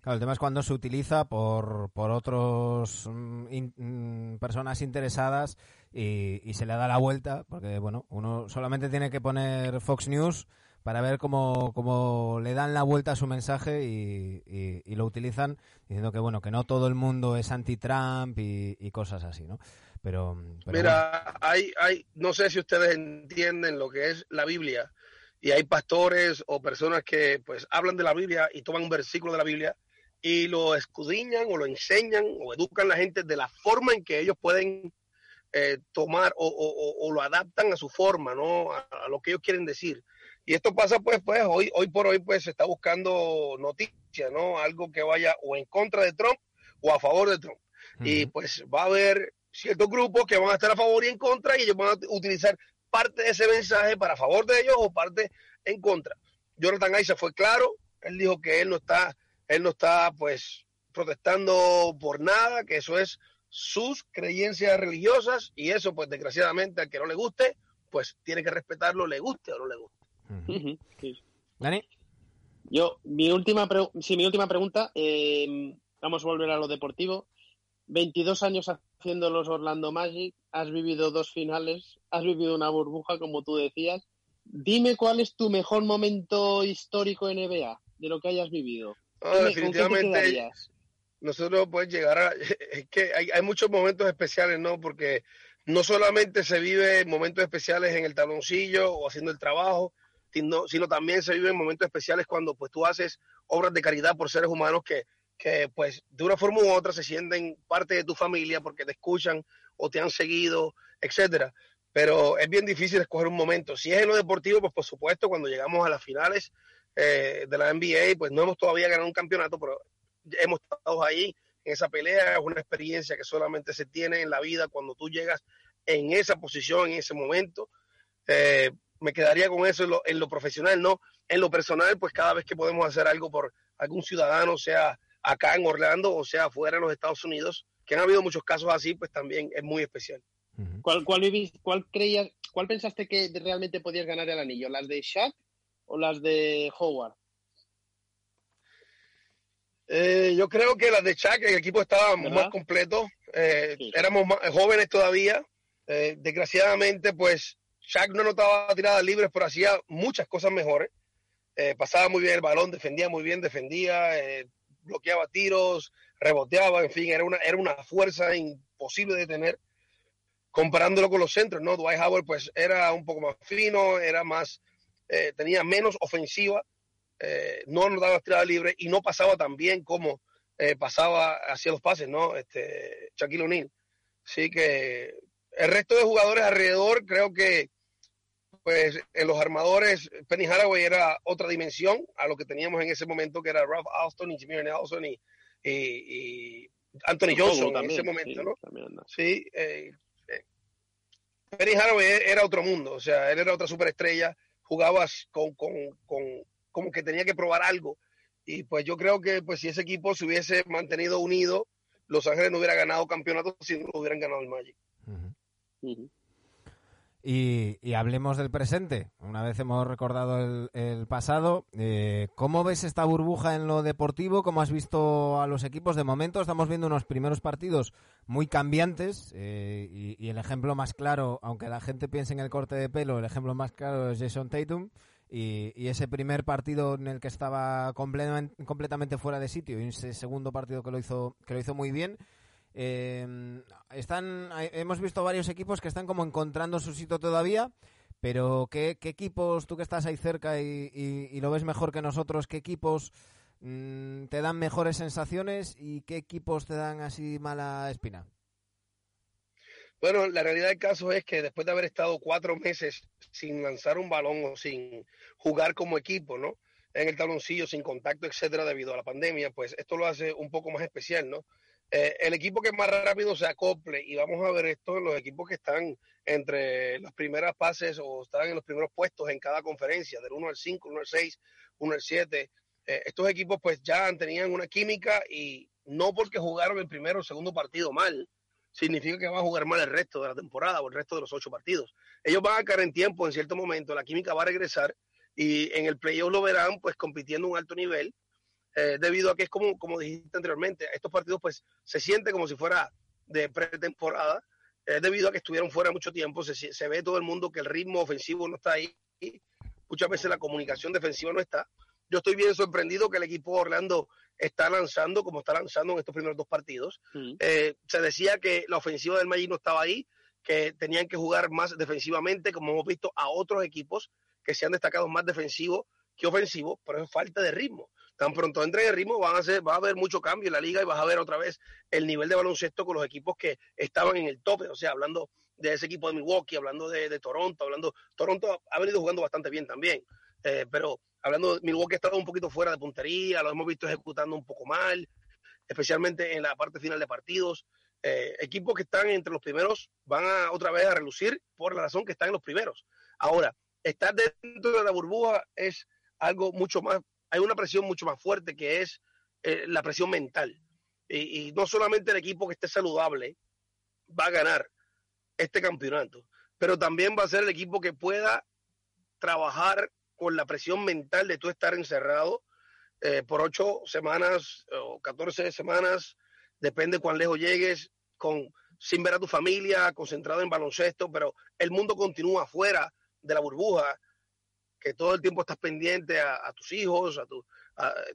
Claro, el tema es cuando se utiliza por, por otros mm, mm, personas interesadas y, y, se le da la vuelta, porque bueno, uno solamente tiene que poner Fox News para ver cómo, cómo le dan la vuelta a su mensaje y, y, lo utilizan diciendo que bueno que no todo el mundo es anti-Trump y, cosas así, ¿no? Pero, mira, hay, hay, no sé si ustedes entienden lo que es la Biblia y hay pastores o personas que pues hablan de la Biblia y toman un versículo de la Biblia y lo escudriñan o lo enseñan o educan a la gente de la forma en que ellos pueden eh, tomar o, lo adaptan a su forma, ¿no? A, lo que ellos quieren decir. Y esto pasa, pues, pues hoy, hoy por hoy, pues se está buscando noticias, ¿no? Algo que vaya o en contra de Trump o a favor de Trump. Y pues va a haber ciertos grupos que van a estar a favor y en contra y ellos van a utilizar parte de ese mensaje para favor de ellos o parte en contra. Jonathan Aysa fue claro, él dijo que él no está, él no está pues protestando por nada, que eso es sus creencias religiosas y eso pues desgraciadamente al que no le guste, pues tiene que respetarlo, le guste o no le guste. Dani. Yo, mi última, sí, mi última pregunta, eh, vamos a volver a lo deportivo. 22 años haciendo los Orlando Magic, has vivido dos finales, has vivido una burbuja, como tú decías. Dime cuál es tu mejor momento histórico en NBA de lo que hayas vivido. Ah, definitivamente, nosotros pues llegar a... Es que hay, hay, muchos momentos especiales, ¿no? Porque no solamente se vive momentos especiales en el taloncillo o haciendo el trabajo, sino, sino también se viven momentos especiales cuando pues tú haces obras de caridad por seres humanos que que pues de una forma u otra se sienten parte de tu familia porque te escuchan o te han seguido, etcétera. Pero es bien difícil escoger un momento. Si es en lo deportivo, pues por supuesto, cuando llegamos a las finales eh, de la NBA, pues no hemos todavía ganado un campeonato, pero hemos estado ahí en esa pelea. Es una experiencia que solamente se tiene en la vida cuando tú llegas en esa posición, en ese momento. Eh, me quedaría con eso en lo, en lo profesional, ¿no? En lo personal, pues cada vez que podemos hacer algo por algún ciudadano, sea acá en Orlando, o sea, fuera de los Estados Unidos, que han habido muchos casos así, pues también es muy especial. ¿Cuál, cuál, cuál, creías, ¿Cuál pensaste que realmente podías ganar el anillo? ¿Las de Shaq o las de Howard? Eh, yo creo que las de Shaq, el equipo estaba más completo, eh, éramos más jóvenes todavía. Eh, desgraciadamente, pues Shaq no notaba tiradas libres, pero hacía muchas cosas mejores. pasaba muy bien el balón, defendía muy bien, defendía, bloqueaba tiros, reboteaba, en fin, era una, era una fuerza imposible de tener comparándolo con los centros, ¿no? Dwight Howard pues era un poco más fino, era más, eh, tenía menos ofensiva, eh, no anotaba tirada libre y no pasaba tan bien como eh, pasaba hacia los pases, ¿no? Este, Shaquille O'Neal. Así que el resto de jugadores alrededor creo que pues en los armadores, Penny Haraway era otra dimensión a lo que teníamos en ese momento, que era Ralph Alston y Jimmy Nelson y, y, Anthony Johnson en ese momento, ¿no? Sí, eh, eh, Penny Haraway era otro mundo, o sea, él era otra superestrella, jugaba con, con, con, como que tenía que probar algo. Y pues yo creo que pues si ese equipo se hubiese mantenido unido, Los Ángeles no hubiera ganado campeonato si no hubieran ganado el Magic. Y, hablemos del presente. Una vez hemos recordado el, pasado, eh, ¿cómo ves esta burbuja en lo deportivo? ¿Cómo has visto a los equipos? De momento estamos viendo unos primeros partidos muy cambiantes eh, y, el ejemplo más claro, aunque la gente piense en el corte de pelo, el ejemplo más claro es Jason Tatum. Y, y ese primer partido en el que estaba completamente, completamente fuera de sitio y ese segundo partido que lo hizo, que lo hizo muy bien. Eh, están, hemos visto varios equipos que están como encontrando su sitio todavía, pero ¿qué, equipos, tú que estás ahí cerca y, lo ves mejor que nosotros, qué equipos mm, te dan mejores sensaciones y qué equipos te dan así mala espina? Bueno, la realidad del caso es que después de haber estado cuatro meses sin lanzar un balón o sin jugar como equipo, ¿no? En el taloncillo, sin contacto, etcétera, debido a la pandemia, pues esto lo hace un poco más especial, ¿no? Eh, el equipo que más rápido se acople, y vamos a ver esto en los equipos que están entre las primeras pases o están en los primeros puestos en cada conferencia, del 1 al 5, 1 al 6, 1 al 7. Eh, estos equipos pues ya tenían una química y no porque jugaron el primero o segundo partido mal, significa que van a jugar mal el resto de la temporada o el resto de los ocho partidos. Ellos van a caer en tiempo en cierto momento, la química va a regresar y en el playoff lo verán pues compitiendo un alto nivel eh, debido a que es como, como dijiste anteriormente, estos partidos pues se siente como si fuera de pretemporada, eh, debido a que estuvieron fuera mucho tiempo, se, se, ve todo el mundo que el ritmo ofensivo no está ahí, muchas veces la comunicación defensiva no está. Yo estoy bien sorprendido que el equipo Orlando está lanzando como está lanzando en estos primeros dos partidos. Mm. Eh, se decía que la ofensiva del Magic no estaba ahí, que tenían que jugar más defensivamente, como hemos visto a otros equipos que se han destacado más defensivos que ofensivos, pero es falta de ritmo. Tan pronto entren en ritmo, van a ser, va a haber mucho cambio en la liga y vas a ver otra vez el nivel de baloncesto con los equipos que estaban en el tope. O sea, hablando de ese equipo de Milwaukee, hablando de, Toronto, hablando. Toronto ha venido jugando bastante bien también. Eh, pero hablando Milwaukee ha estado un poquito fuera de puntería, lo hemos visto ejecutando un poco mal, especialmente en la parte final de partidos. Eh, equipos que están entre los primeros van a otra vez a relucir por la razón que están en los primeros. Ahora, estar dentro de la burbuja es algo mucho más, hay una presión mucho más fuerte que es eh, la presión mental. Y, no solamente el equipo que esté saludable va a ganar este campeonato, pero también va a ser el equipo que pueda trabajar con la presión mental de tú estar encerrado eh, por ocho semanas o catorce semanas depende cuán lejos llegues, con, sin ver a tu familia, concentrado en baloncesto, pero el mundo continúa fuera de la burbuja, que todo el tiempo estás pendiente a, tus hijos, a tu,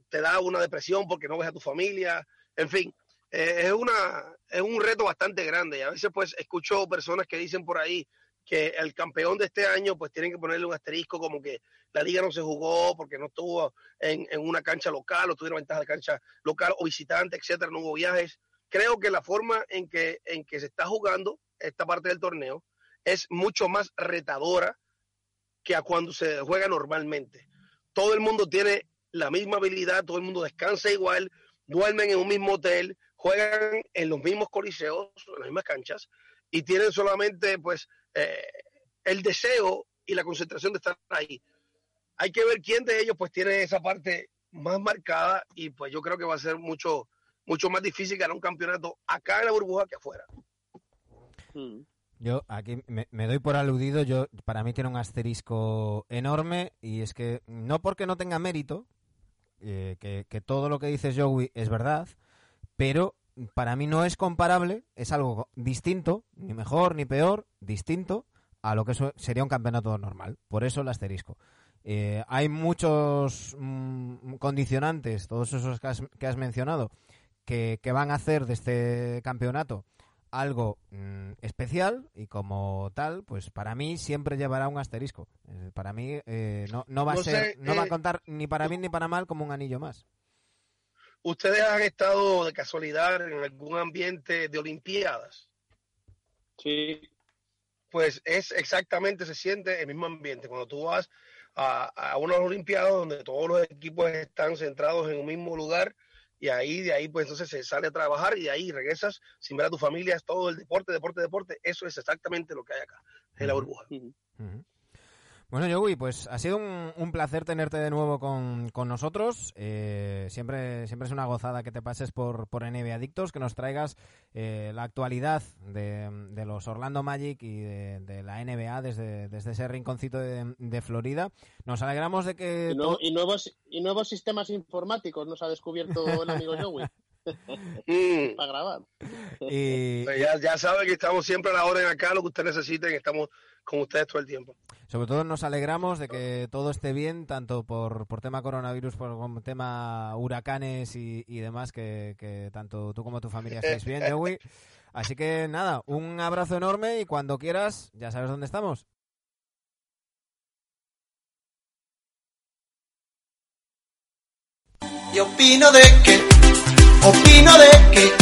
te da una depresión porque no ves a tu familia, en fin, eh, es, una, es un reto bastante grande y a veces pues escucho personas que dicen por ahí que el campeón de este año pues tienen que ponerle un asterisco como que la liga no se jugó porque no estuvo en, una cancha local o tuvieron ventaja de cancha local o visitante, etcétera, no hubo viajes. Creo que la forma en que, en que se está jugando esta parte del torneo es mucho más retadora que a cuando se juega normalmente. Todo el mundo tiene la misma habilidad, todo el mundo descansa igual, duermen en un mismo hotel, juegan en los mismos coliseos, en las mismas canchas, y tienen solamente pues eh, el deseo y la concentración de estar ahí hay que ver quién de ellos pues tiene esa parte más marcada y pues yo creo que va a ser mucho, mucho más difícil ganar un campeonato acá en la burbuja que afuera. Hmm. Yo aquí me, doy por aludido, yo para mí tiene un asterisco enorme y es que no porque no tenga mérito, eh, que, que, todo lo que dices Joey es verdad, pero para mí no es comparable, es algo distinto, ni mejor ni peor, distinto a lo que sería un campeonato normal. Por eso el asterisco. Eh, hay muchos mm, condicionantes, todos esos que has, mencionado, que, van a hacer de este campeonato algo mm, especial y como tal, pues para mí siempre llevará un asterisco. Eh, para mí eh, no, va a ser, no va a contar ni para bien ni para mal como un anillo más. ¿Ustedes han estado de casualidad en algún ambiente de Olimpiadas? Sí. Pues es exactamente, se siente el mismo ambiente. Cuando tú vas a, a unas Olimpiadas donde todos los equipos están centrados en un mismo lugar y ahí de ahí pues entonces se sale a trabajar y de ahí regresas sin ver a tu familia, es todo el deporte, deporte, deporte, eso es exactamente lo que hay acá en la burbuja. Bueno, Joey, pues ha sido un, placer tenerte de nuevo con, nosotros. Eh, siempre, siempre es una gozada que te pases por, por NBA Adictos, que nos traigas eh, la actualidad de, los Orlando Magic y de, la NBA desde, desde ese rinconcito de, Florida. Nos alegramos de que... Y, nuevos, y nuevos sistemas informáticos nos ha descubierto el amigo Joey. Mm. Para grabar. Y... Pues ya, ya saben que estamos siempre a la orden acá, lo que ustedes necesiten, estamos con ustedes todo el tiempo. Sobre todo nos alegramos de que todo esté bien, tanto por, por tema coronavirus, por tema huracanes y, demás, que, tanto tú como tu familia estéis bien, Joey. Así que nada, un abrazo enorme y cuando quieras, ya sabes dónde estamos. Y opino de que, opino de que,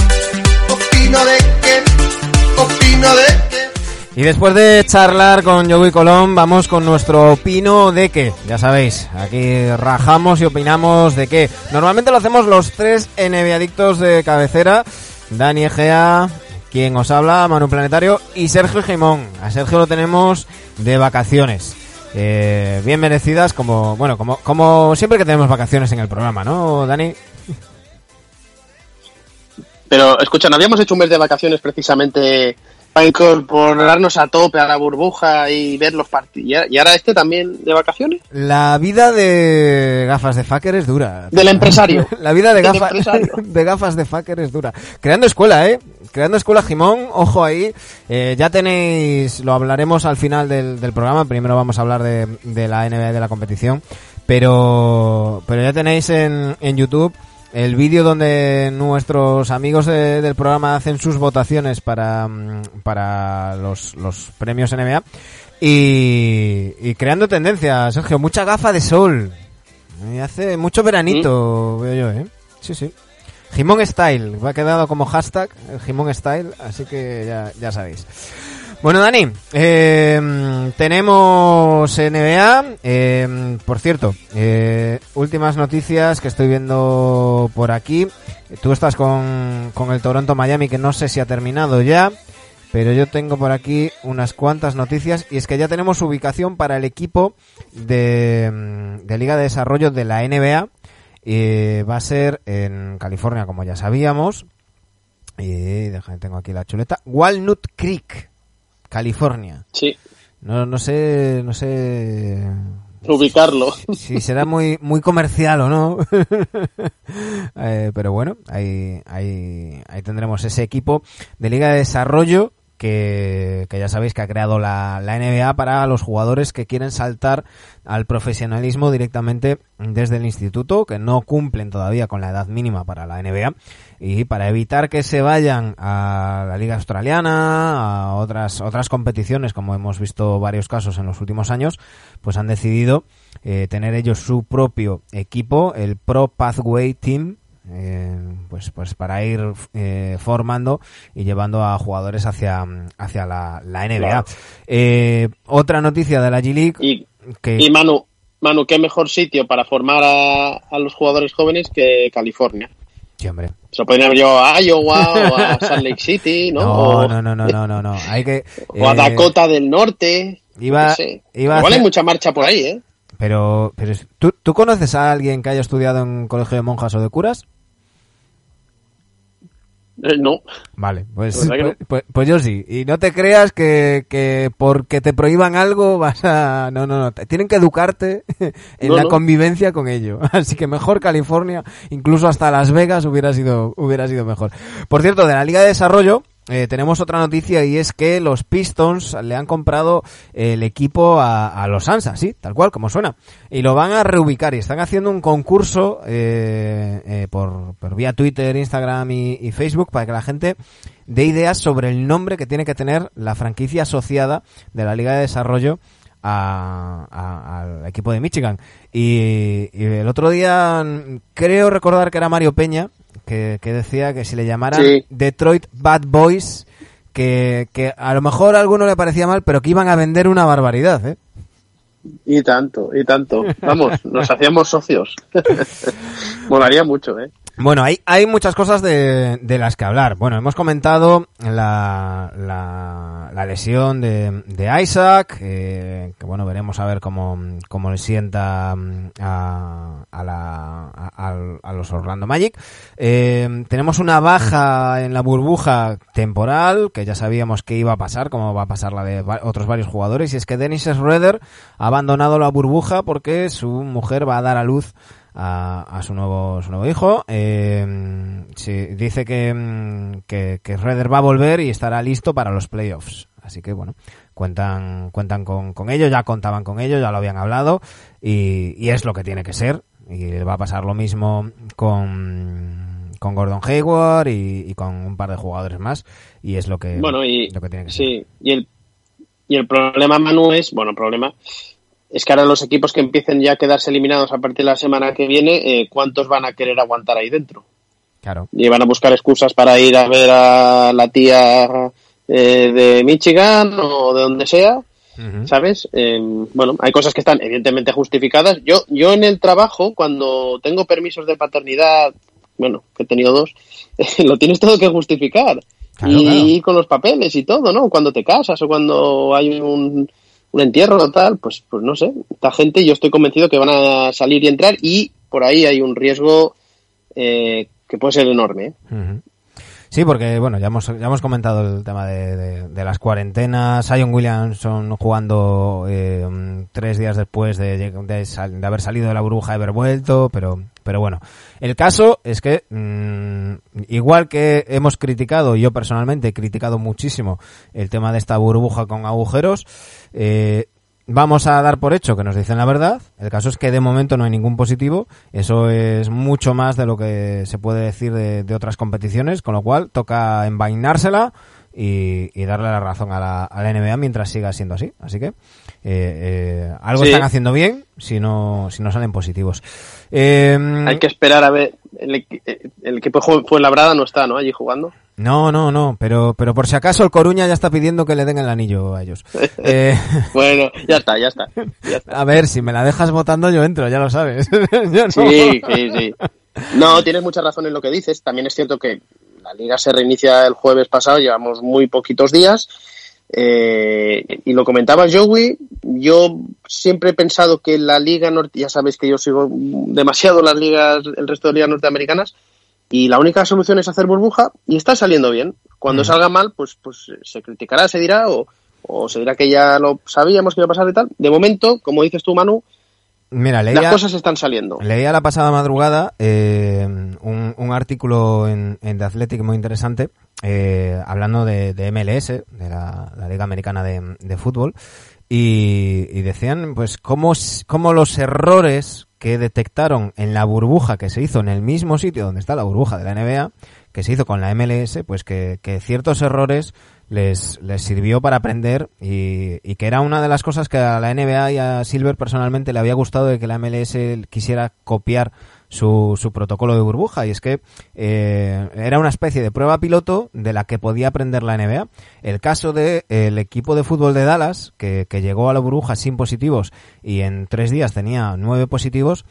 opino de que, opino de que. Y después de charlar con Joey Colón, vamos con nuestro opino de qué. Ya sabéis, aquí rajamos y opinamos de qué. Normalmente lo hacemos los tres NBA de cabecera. Dani Egea, quien os habla, Manu Planetario, y Sergio Gimón. A Sergio lo tenemos de vacaciones. Eh, bien merecidas, como, bueno, como, como siempre que tenemos vacaciones en el programa, ¿no, Dani? Pero, escucha, ¿no habíamos hecho un mes de vacaciones precisamente para incorporarnos a tope a la burbuja y ver los partidos. ¿Y ahora este también de vacaciones? La vida de gafas de fucker es dura. Del empresario. la vida de, de gafas de fucker es dura. Creando escuela, ¿eh? Creando escuela Jimón, ojo ahí. Eh, ya tenéis, lo hablaremos al final del, programa. Primero vamos a hablar de, de la NBA de la competición. Pero, pero ya tenéis en, en YouTube el vídeo donde nuestros amigos del programa hacen sus votaciones para, mm, para los, los premios NBA y, y creando tendencia, Sergio, mucha gafa de sol. Y hace mucho veranito, veo yo, ¿eh? Sí, sí. Jimón Style, va quedado como hashtag, Jimón Style, así que ya, ya sabéis. Bueno, Dani, eh, tenemos NBA. Eh, por cierto, eh, últimas noticias que estoy viendo por aquí. Tú estás con, con el Toronto Miami, que no sé si ha terminado ya, pero yo tengo por aquí unas cuantas noticias y es que ya tenemos ubicación para el equipo de, de Liga de Desarrollo de la NBA. Eh, va a ser en California, como ya sabíamos. Y déjame, tengo aquí la chuleta. Walnut Creek. California. Sí. No, no sé, no sé. Ubicarlo. Si será muy, muy comercial o no. eh, pero bueno, ahí, ahí, ahí tendremos ese equipo de Liga de Desarrollo que, que ya sabéis que ha creado la, la NBA para los jugadores que quieren saltar al profesionalismo directamente desde el instituto, que no cumplen todavía con la edad mínima para la NBA y para evitar que se vayan a la liga australiana, a otras otras competiciones, como hemos visto varios casos en los últimos años, pues han decidido eh, tener ellos su propio equipo, el Pro Pathway Team, eh, pues pues para ir eh, formando y llevando a jugadores hacia hacia la, la NBA. Claro. Eh, otra noticia de la G League Y, que y Manu, Manu, qué mejor sitio para formar a, a los jugadores jóvenes que California. Sí, hombre. Se lo podrían haber llevado a Iowa o a Salt Lake City, ¿no? No, no, no, no, no, no, no. Hay que o a eh, Dakota del Norte. iba- no sé. iba a Igual hacer- hay mucha marcha por ahí, ¿eh? Pero, pero ¿tú, ¿tú conoces a alguien que haya estudiado en colegio de monjas o de curas? Eh, No. Vale, pues, pues, pues- pues yo sí. Y no te creas que, que porque te prohíban algo vas a... No, no, no. Tienen que educarte en No, la no. convivencia con ello. Así que mejor California, incluso hasta Las Vegas hubiera sido, hubiera sido mejor. Por cierto, de la Liga de Desarrollo... eh, tenemos otra noticia y es que los Pistons le han comprado el equipo a, los Ansa, sí, tal cual, como suena. Y lo van a reubicar y están haciendo un concurso eh, eh, por, por vía Twitter, Instagram y, Facebook para que la gente dé ideas sobre el nombre que tiene que tener la franquicia asociada de la Liga de Desarrollo a- al equipo de Michigan. Y, el otro día creo recordar que era Mario Peña que, que decía que si le llamaran Sí. Detroit Bad Boys, que, que a lo mejor a alguno le parecía mal, pero que iban a vender una barbaridad, ¿eh? Y tanto, y tanto. Vamos, nos hacíamos socios. Molaría mucho, ¿eh? Bueno, hay, hay muchas cosas de, de las que hablar. Bueno, hemos comentado la, la, la lesión de, de Isaac, eh, que bueno, veremos a ver cómo, cómo le sienta mm, a, a, la, a, a- los Orlando Magic. Eh, tenemos una baja en la burbuja temporal, que ya sabíamos que iba a pasar, como va a pasar la de otros varios jugadores, y es que Dennis Schroeder ha abandonado la burbuja porque su mujer va a dar a luz a, a su nuevo su nuevo hijo. Eh, sí, dice que, que, que Schroeder va a volver y estará listo para los playoffs. Así que bueno, cuentan, cuentan con, con ello, ya contaban con ello, ya lo habían hablado y, y es lo que tiene que ser. Y va a pasar lo mismo con, con Gordon Hayward y, y con un par de jugadores más y es lo que, Bueno, y lo que tiene que ser. sí, y el, y el problema, Manu, es, bueno, el problema es que ahora los equipos que empiecen ya a quedarse eliminados a partir de la semana que viene, eh, ¿cuántos van a querer aguantar ahí dentro? Claro. Y van a buscar excusas para ir a ver a la tía eh, de Michigan o de donde sea. ¿sabes? Eh, bueno, hay cosas que están evidentemente justificadas. Yo, yo en el trabajo, cuando tengo permisos de paternidad, bueno, que he tenido dos, lo tienes todo que justificar. Claro, y con los papeles y todo, ¿no? Cuando te casas o cuando hay un, un entierro tal, pues, pues no sé. Esta gente yo estoy convencido que van a salir y entrar y por ahí hay un riesgo eh, que puede ser enorme. ¿eh? Sí, porque bueno, ya hemos, ya hemos comentado el tema de, de- las cuarentenas. Zion Williamson jugando eh, tres días después de, de haber salido de la burbuja y haber vuelto, pero, pero bueno. El caso es que, mm, igual que hemos criticado, yo personalmente he criticado muchísimo el tema de esta burbuja con agujeros, eh, Vamos a dar por hecho que nos dicen la verdad. El caso es que de momento no hay ningún positivo. Eso es mucho más de lo que se puede decir de, de otras competiciones, con lo cual toca envainársela y, y darle la razón a la, a la NBA mientras siga siendo así. Así que eh, eh, algo Sí. están haciendo bien si no, si no salen positivos. Em, Hay que esperar a ver. El, el equipo fue Labrada no está, ¿no? Allí jugando. No, no, no, pero, pero por si acaso el Coruña ya está pidiendo que le den el anillo a ellos. Eh... bueno, ya está, ya está, A ver, si me la dejas votando yo entro, ya lo sabes. Sí, sí, sí. No, tienes mucha razón en lo que dices. También es cierto que la liga se reinicia el jueves pasado, llevamos muy poquitos días. Eh, y lo comentaba Joey, yo siempre he pensado que la liga norte, ya sabéis que yo sigo demasiado las ligas, el resto de ligas norteamericanas, y la única solución es hacer burbuja y está saliendo bien. Cuando mm. salga mal, pues, pues se criticará, se dirá o, o se dirá que ya lo sabíamos que iba a pasar y tal. De momento, como dices tú, Manu, Mira, leía, las cosas están saliendo. Leía la pasada madrugada eh, un, un, artículo en, en, The Athletic muy interesante eh, hablando de, MLS, de la, Liga Americana de, Fútbol, y, decían pues cómo, cómo los errores que detectaron en la burbuja que se hizo en el mismo sitio donde está la burbuja de la NBA, que se hizo con la MLS, pues que, que ciertos errores les, les sirvió para aprender y, y, que era una de las cosas que a la NBA y a Silver personalmente le había gustado de que la MLS quisiera copiar su, su protocolo de burbuja y es que eh, era una especie de prueba piloto de la que podía aprender la NBA. El caso de el equipo de fútbol de Dallas que llegó a la burbuja sin positivos y en tres días tenía nueve positivos,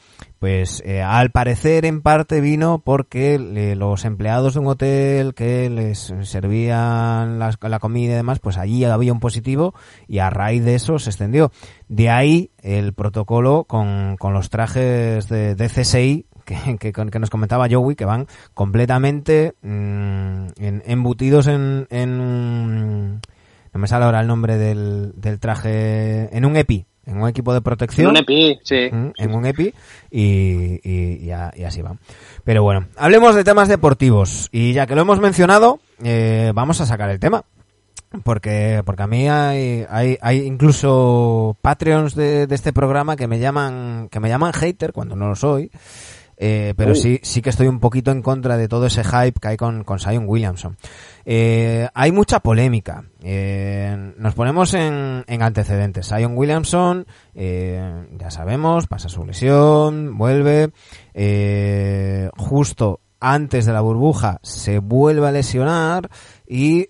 pues eh, al parecer en parte vino porque los empleados de un hotel que les servían la, comida y demás, pues allí había un positivo y a raíz de eso se extendió. De ahí el protocolo con, los trajes de, de CSI que, que, que, nos comentaba Joey, que van completamente mmm, en, embutidos en, en, no me sale ahora el nombre del, del traje, en un EPI, en un equipo de protección. En un EPI, sí. En un EPI y, y, y, a, y, así va. Pero bueno, hablemos de temas deportivos y ya que lo hemos mencionado, eh, vamos a sacar el tema. Porque, porque a mí hay, hay, hay incluso Patreons de, de este programa que me llaman, que me llaman hater cuando no lo soy. Eh, pero uh. sí, sí que estoy un poquito en contra de todo ese hype que hay con, con Zion Williamson. Eh, hay mucha polémica. Eh, nos ponemos en, en antecedentes. Zion Williamson, eh, ya sabemos, pasa su lesión, vuelve, eh, justo antes de la burbuja se vuelve a lesionar y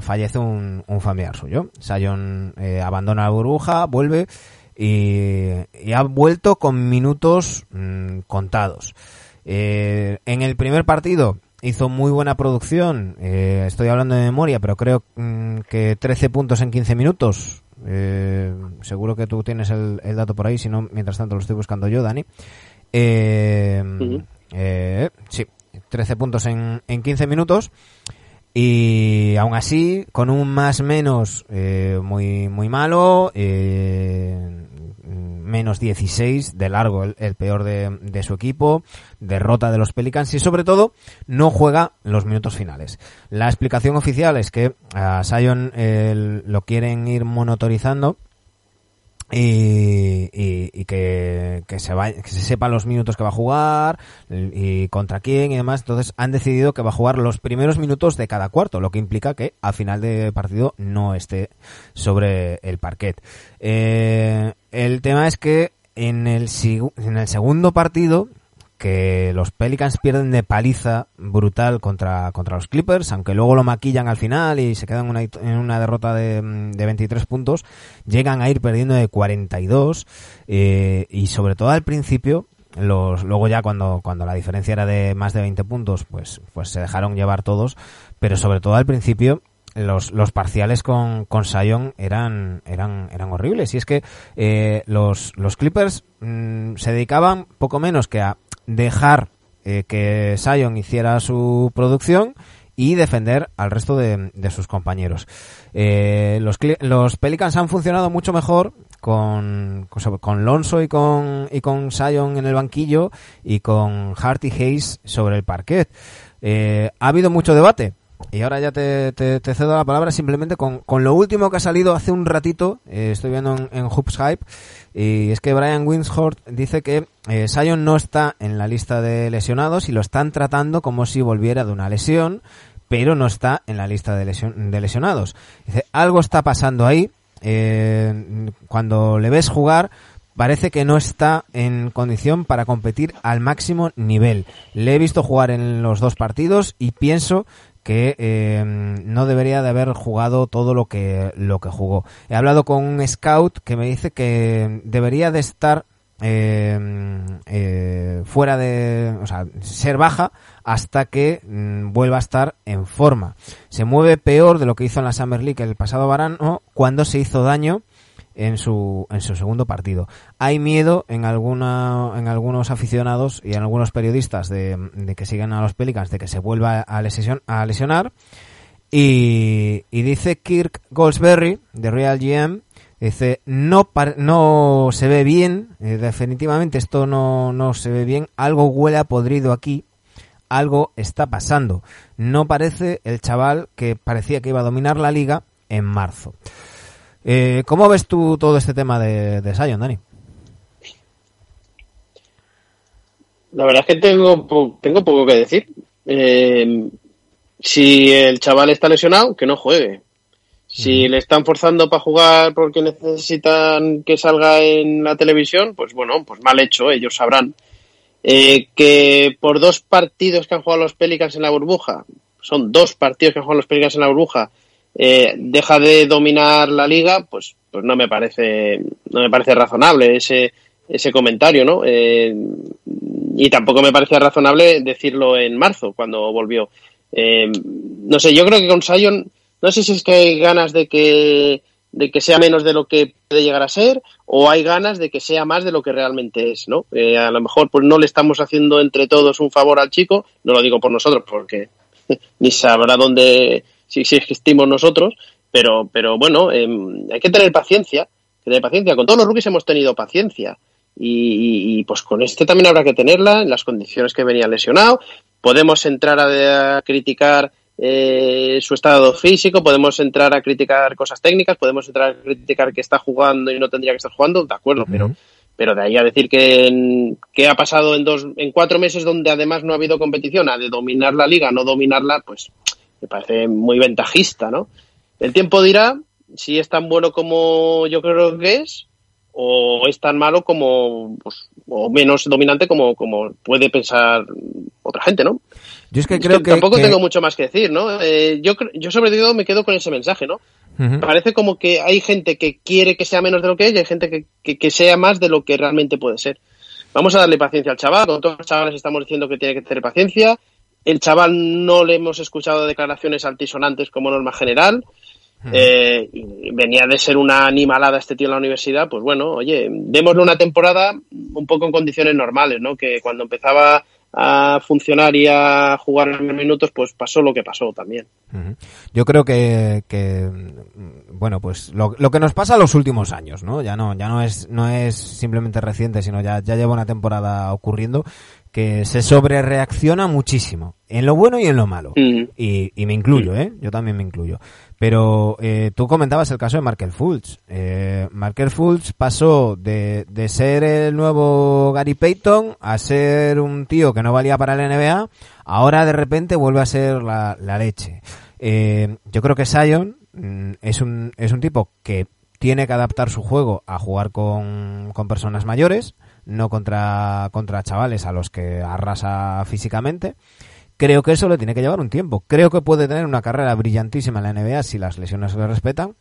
fallece un, familiar suyo. Zion abandona la burbuja, vuelve y, ha vuelto con minutos mmm, contados. En el primer partido hizo muy buena producción, eh, estoy hablando de memoria, pero creo mmm, que 13 puntos en 15 minutos. Eh, seguro que tú tienes el, el, dato por ahí, si no, mientras tanto lo estoy buscando yo, Dani. Eh, eh, sí, 13 puntos en, en 15 minutos. Y aún así, con un más menos eh, muy, muy malo, eh, menos 16 de largo, el, peor de, de, su equipo, derrota de los Pelicans y sobre todo no juega los minutos finales. La explicación oficial es que a Sion eh, lo quieren ir monitorizando y, y, que, se vaya, que se sepa los minutos que va a jugar y contra quién y demás. Entonces han decidido que va a jugar los primeros minutos de cada cuarto, lo que implica que al final de partido no esté sobre el parquet. Eh, el tema es que en el segundo partido que los Pelicans pierden de paliza brutal contra, contra los Clippers, aunque luego lo maquillan al final y se quedan una, en una derrota de, de 23 puntos, llegan a ir perdiendo de 42 eh, y sobre todo al principio los, luego ya cuando, cuando la diferencia era de más de 20 puntos, pues, pues se dejaron llevar todos, pero sobre todo al principio los, los parciales con, con Sion eran, eran, eran horribles. Y es que eh, los, los Clippers mmm, se dedicaban poco menos que a dejar eh, que Sion hiciera su producción y defender al resto de, de sus compañeros. Eh, los, los, Pelicans han funcionado mucho mejor con, con, Lonzo y con, y con Sion en el banquillo y con Hart y Hayes sobre el parquet. Eh, ha habido mucho debate. Y ahora ya te, te, cedo la palabra simplemente con, con, lo último que ha salido hace un ratito, eh, estoy viendo en, en Hoops Hype, y es que Brian Winsford dice que eh, Sion no está en la lista de lesionados y lo están tratando como si volviera de una lesión, pero no está en la lista de, lesion, de lesionados. Dice, algo está pasando ahí, eh, cuando le ves jugar, parece que no está en condición para competir al máximo nivel. Le he visto jugar en los dos partidos y pienso que eh, no debería de haber jugado todo lo que lo que jugó. He hablado con un scout que me dice que debería de estar eh, eh, fuera de, o sea, ser baja hasta que mm, vuelva a estar en forma. Se mueve peor de lo que hizo en la Summer League el pasado verano cuando se hizo daño en su, en su segundo partido. Hay miedo en alguna, en algunos aficionados y en algunos periodistas de, que sigan a los Pelicans de que se vuelva a, lesion, a lesionar. Y, y, dice Kirk Goldsberry de Real GM, dice, no, no se ve bien, eh, definitivamente esto no, no se ve bien, algo huele a podrido aquí, algo está pasando. No parece el chaval que parecía que iba a dominar la liga en marzo. Eh, ¿Cómo ves tú todo este tema de, de Sion, Dani? La verdad es que tengo, tengo poco que decir. Eh, si el chaval está lesionado, que no juegue. Si le están forzando para jugar porque necesitan que salga en la televisión, pues bueno, pues mal hecho, ellos sabrán. Eh, que por dos partidos que han jugado los Pelicans en la burbuja, son dos partidos que han jugado los Pelicans en la burbuja, eh, deja de dominar la liga, pues, pues no me parece, no me parece razonable ese, ese comentario, ¿no? Eh, y tampoco me parece razonable decirlo en marzo, cuando volvió. Eh, no sé, yo creo que con Sion, no sé si es que hay ganas de que, de que sea menos de lo que puede llegar a ser, o hay ganas de que sea más de lo que realmente es, ¿no? a lo mejor pues no le estamos haciendo entre todos un favor al chico, no lo digo por nosotros, porque ni sabrá dónde si, si existimos nosotros, pero, pero bueno, em, hay que tener paciencia, tener paciencia. Con todos los rookies hemos tenido paciencia. Y, pues con este también habrá que tenerla en las condiciones que venía lesionado. Podemos entrar a, criticar eh, su estado físico, podemos entrar a criticar cosas técnicas, podemos entrar a criticar que está jugando y no tendría que estar jugando, de acuerdo, pero, pero de ahí a decir que, que ha pasado en dos, en cuatro meses donde además no ha habido competición, a de dominar la liga, no dominarla, pues me parece muy ventajista, ¿no? El tiempo dirá si es tan bueno como yo creo que es o es tan malo como pues, o menos dominante como, como puede pensar otra gente, ¿no? Yo es que creo que, tampoco tengo mucho más que decir, ¿no? Eh, yo yo sobre todo me quedo con ese mensaje, ¿no? Parece como que hay gente que quiere que sea menos de lo que es y hay gente que, que, que, sea más de lo que realmente puede ser. Vamos a darle paciencia al chaval, con todos los chavales estamos diciendo que tiene que tener paciencia, el chaval no le hemos escuchado declaraciones altisonantes como norma general. Eh, venía de ser una animalada este tío en la universidad, pues bueno, oye, démosle una temporada un poco en condiciones normales, ¿no? Que cuando empezaba a funcionar y a jugar en minutos, pues pasó lo que pasó también. Yo creo que, que bueno, pues lo, lo, que nos pasa los últimos años, ¿no? Ya no, ya no es, no es simplemente reciente, sino ya, ya lleva una temporada ocurriendo que se sobrereacciona muchísimo, en lo bueno y en lo malo. Y, y, me incluyo, ¿eh? Yo también me incluyo. Pero eh, tú comentabas el caso de Markel Fultz. Eh, Markel Fultz pasó de, de ser el nuevo Gary Payton a ser un tío que no valía para la NBA. Ahora de repente vuelve a ser la, la leche. Eh, yo creo que Sion mm, es un, es un tipo que tiene que adaptar su juego a jugar con, con personas mayores no contra, contra chavales a los que arrasa físicamente. Creo que eso le tiene que llevar un tiempo. Creo que puede tener una carrera brillantísima en la NBA si las lesiones se le respetan,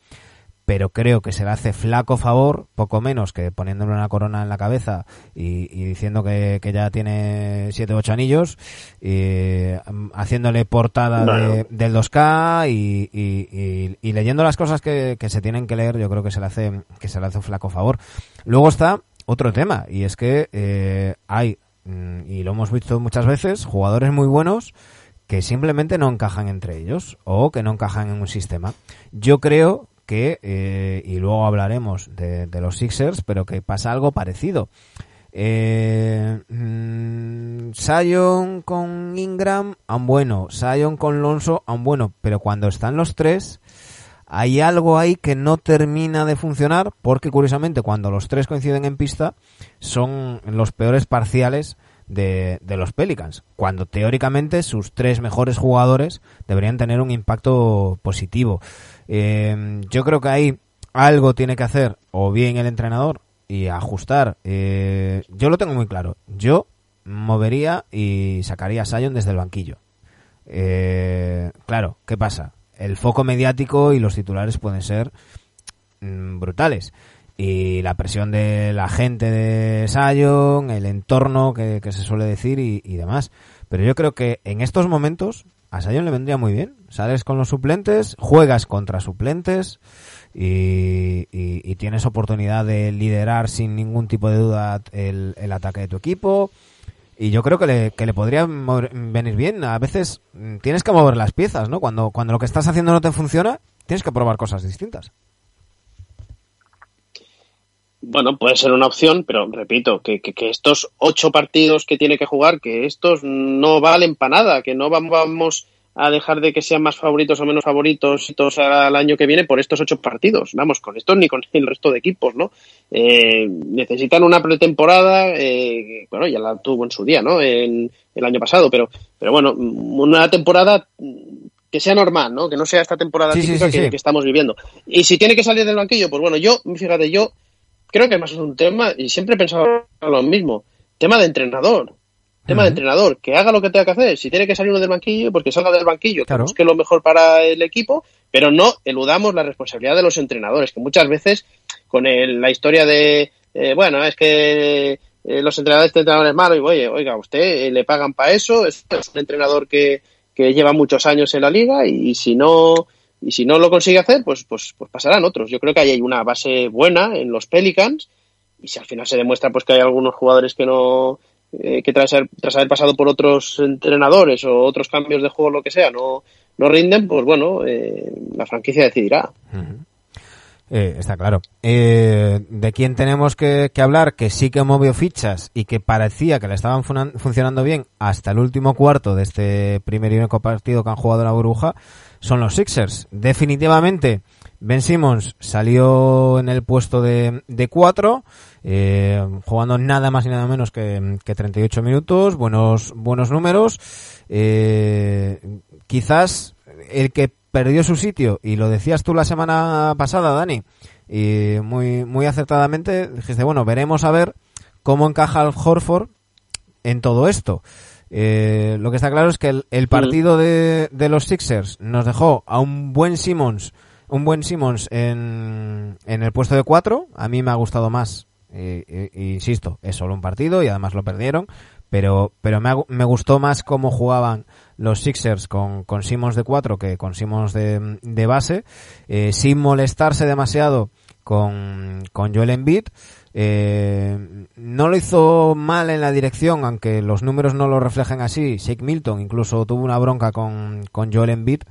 pero creo que se le hace flaco favor, poco menos que poniéndole una corona en la cabeza y, diciendo que, ya tiene 7 o 8 anillos, y, haciéndole portada del 2K y, leyendo las cosas que, que, se tienen que leer, yo creo que se le hace, que se le hace un flaco favor. Luego está otro tema, y es que eh, hay, mm, y lo hemos visto muchas veces, jugadores muy buenos que simplemente no encajan entre ellos o que no encajan en un sistema. Yo creo que, eh, y luego hablaremos de, los Sixers, pero que pasa algo parecido. Eh, mm, Sion con Ingram, aún bueno. Sion con Lonso, aún bueno. Pero cuando están los tres, hay algo ahí que no termina de funcionar porque curiosamente cuando los tres coinciden en pista son los peores parciales de, los Pelicans, cuando teóricamente sus tres mejores jugadores deberían tener un impacto positivo. Eh, yo creo que ahí algo tiene que hacer o bien el entrenador y ajustar. Eh, yo lo tengo muy claro. Yo movería y sacaría a Sion desde el banquillo. Eh, claro, ¿qué pasa? El foco mediático y los titulares pueden ser mm, brutales. Y la presión de la gente de Sion, el entorno que, se suele decir y, demás. Pero yo creo que en estos momentos a Sion le vendría muy bien. Sales con los suplentes, juegas contra suplentes y, tienes oportunidad de liderar sin ningún tipo de duda el, el ataque de tu equipo y yo creo que le, que le podría venir bien. A veces mm, tienes que mover las piezas, ¿no? Cuando, cuando lo que estás haciendo no te funciona, tienes que probar cosas distintas. Bueno, puede ser una opción, pero repito, que, que, que, estos ocho partidos que tiene que jugar, que estos no valen para nada, que no vamos a dejar de que sean más favoritos o menos favoritos todos al año que viene por estos ocho partidos. Vamos, con estos ni con el resto de equipos, ¿no? Eh, necesitan una pretemporada, eh, bueno, ya la tuvo en su día, ¿no? En el año pasado, pero, pero bueno, una temporada que sea normal, ¿no? Que no sea esta temporada típica que, que, estamos viviendo. Y si tiene que salir del banquillo, pues bueno, yo, fíjate, yo creo que más es un tema, y siempre he pensado lo mismo, tema de entrenador. Tema de entrenador, que haga lo que tenga que hacer. Si tiene que salir uno del banquillo, pues que salga del banquillo, que busque lo mejor para el equipo, pero no eludamos la responsabilidad de los entrenadores, que muchas veces con la historia de, eh, bueno, es que eh, los entrenadores entrenadores malos, y oye, oiga, usted eh, le pagan para eso, es, un entrenador que, que lleva muchos años en la liga y, si no y si no lo consigue hacer, pues, pues, pues pasarán otros. Yo creo que ahí hay una base buena en los Pelicans y si al final se demuestra pues que hay algunos jugadores que no eh, que tras, tras haber pasado por otros entrenadores o otros cambios de juego, lo que sea, no, no rinden, pues bueno, eh, la franquicia decidirá. Eh, está claro. de quién tenemos que, hablar, que sí que movió fichas y que parecía que le estaban funcionando bien hasta el último cuarto de este primer y único partido que han jugado la burbuja, son los Sixers. Definitivamente, Ben Simmons salió en el puesto de, de cuatro, eh, jugando nada más y nada menos que, que 38 minutos, buenos, buenos números. Eh, quizás el que perdió su sitio, y lo decías tú la semana pasada, Dani, y muy, muy acertadamente, dijiste, bueno, veremos a ver cómo encaja el Horford en todo esto. Eh, lo que está claro es que el, el partido de, de, los Sixers nos dejó a un buen Simmons un buen Simmons en, en el puesto de cuatro. A mí me ha gustado más. Insisto, es solo un partido y además lo perdieron. Pero, pero me, gustó más cómo jugaban los Sixers con, con Simmons de cuatro que con Simmons de, de base. Eh, sin molestarse demasiado con, con Joel Embiid. Eh, no lo hizo mal en la dirección, aunque los números no lo reflejen así. Shake Milton incluso tuvo una bronca con, con Joel Embiid.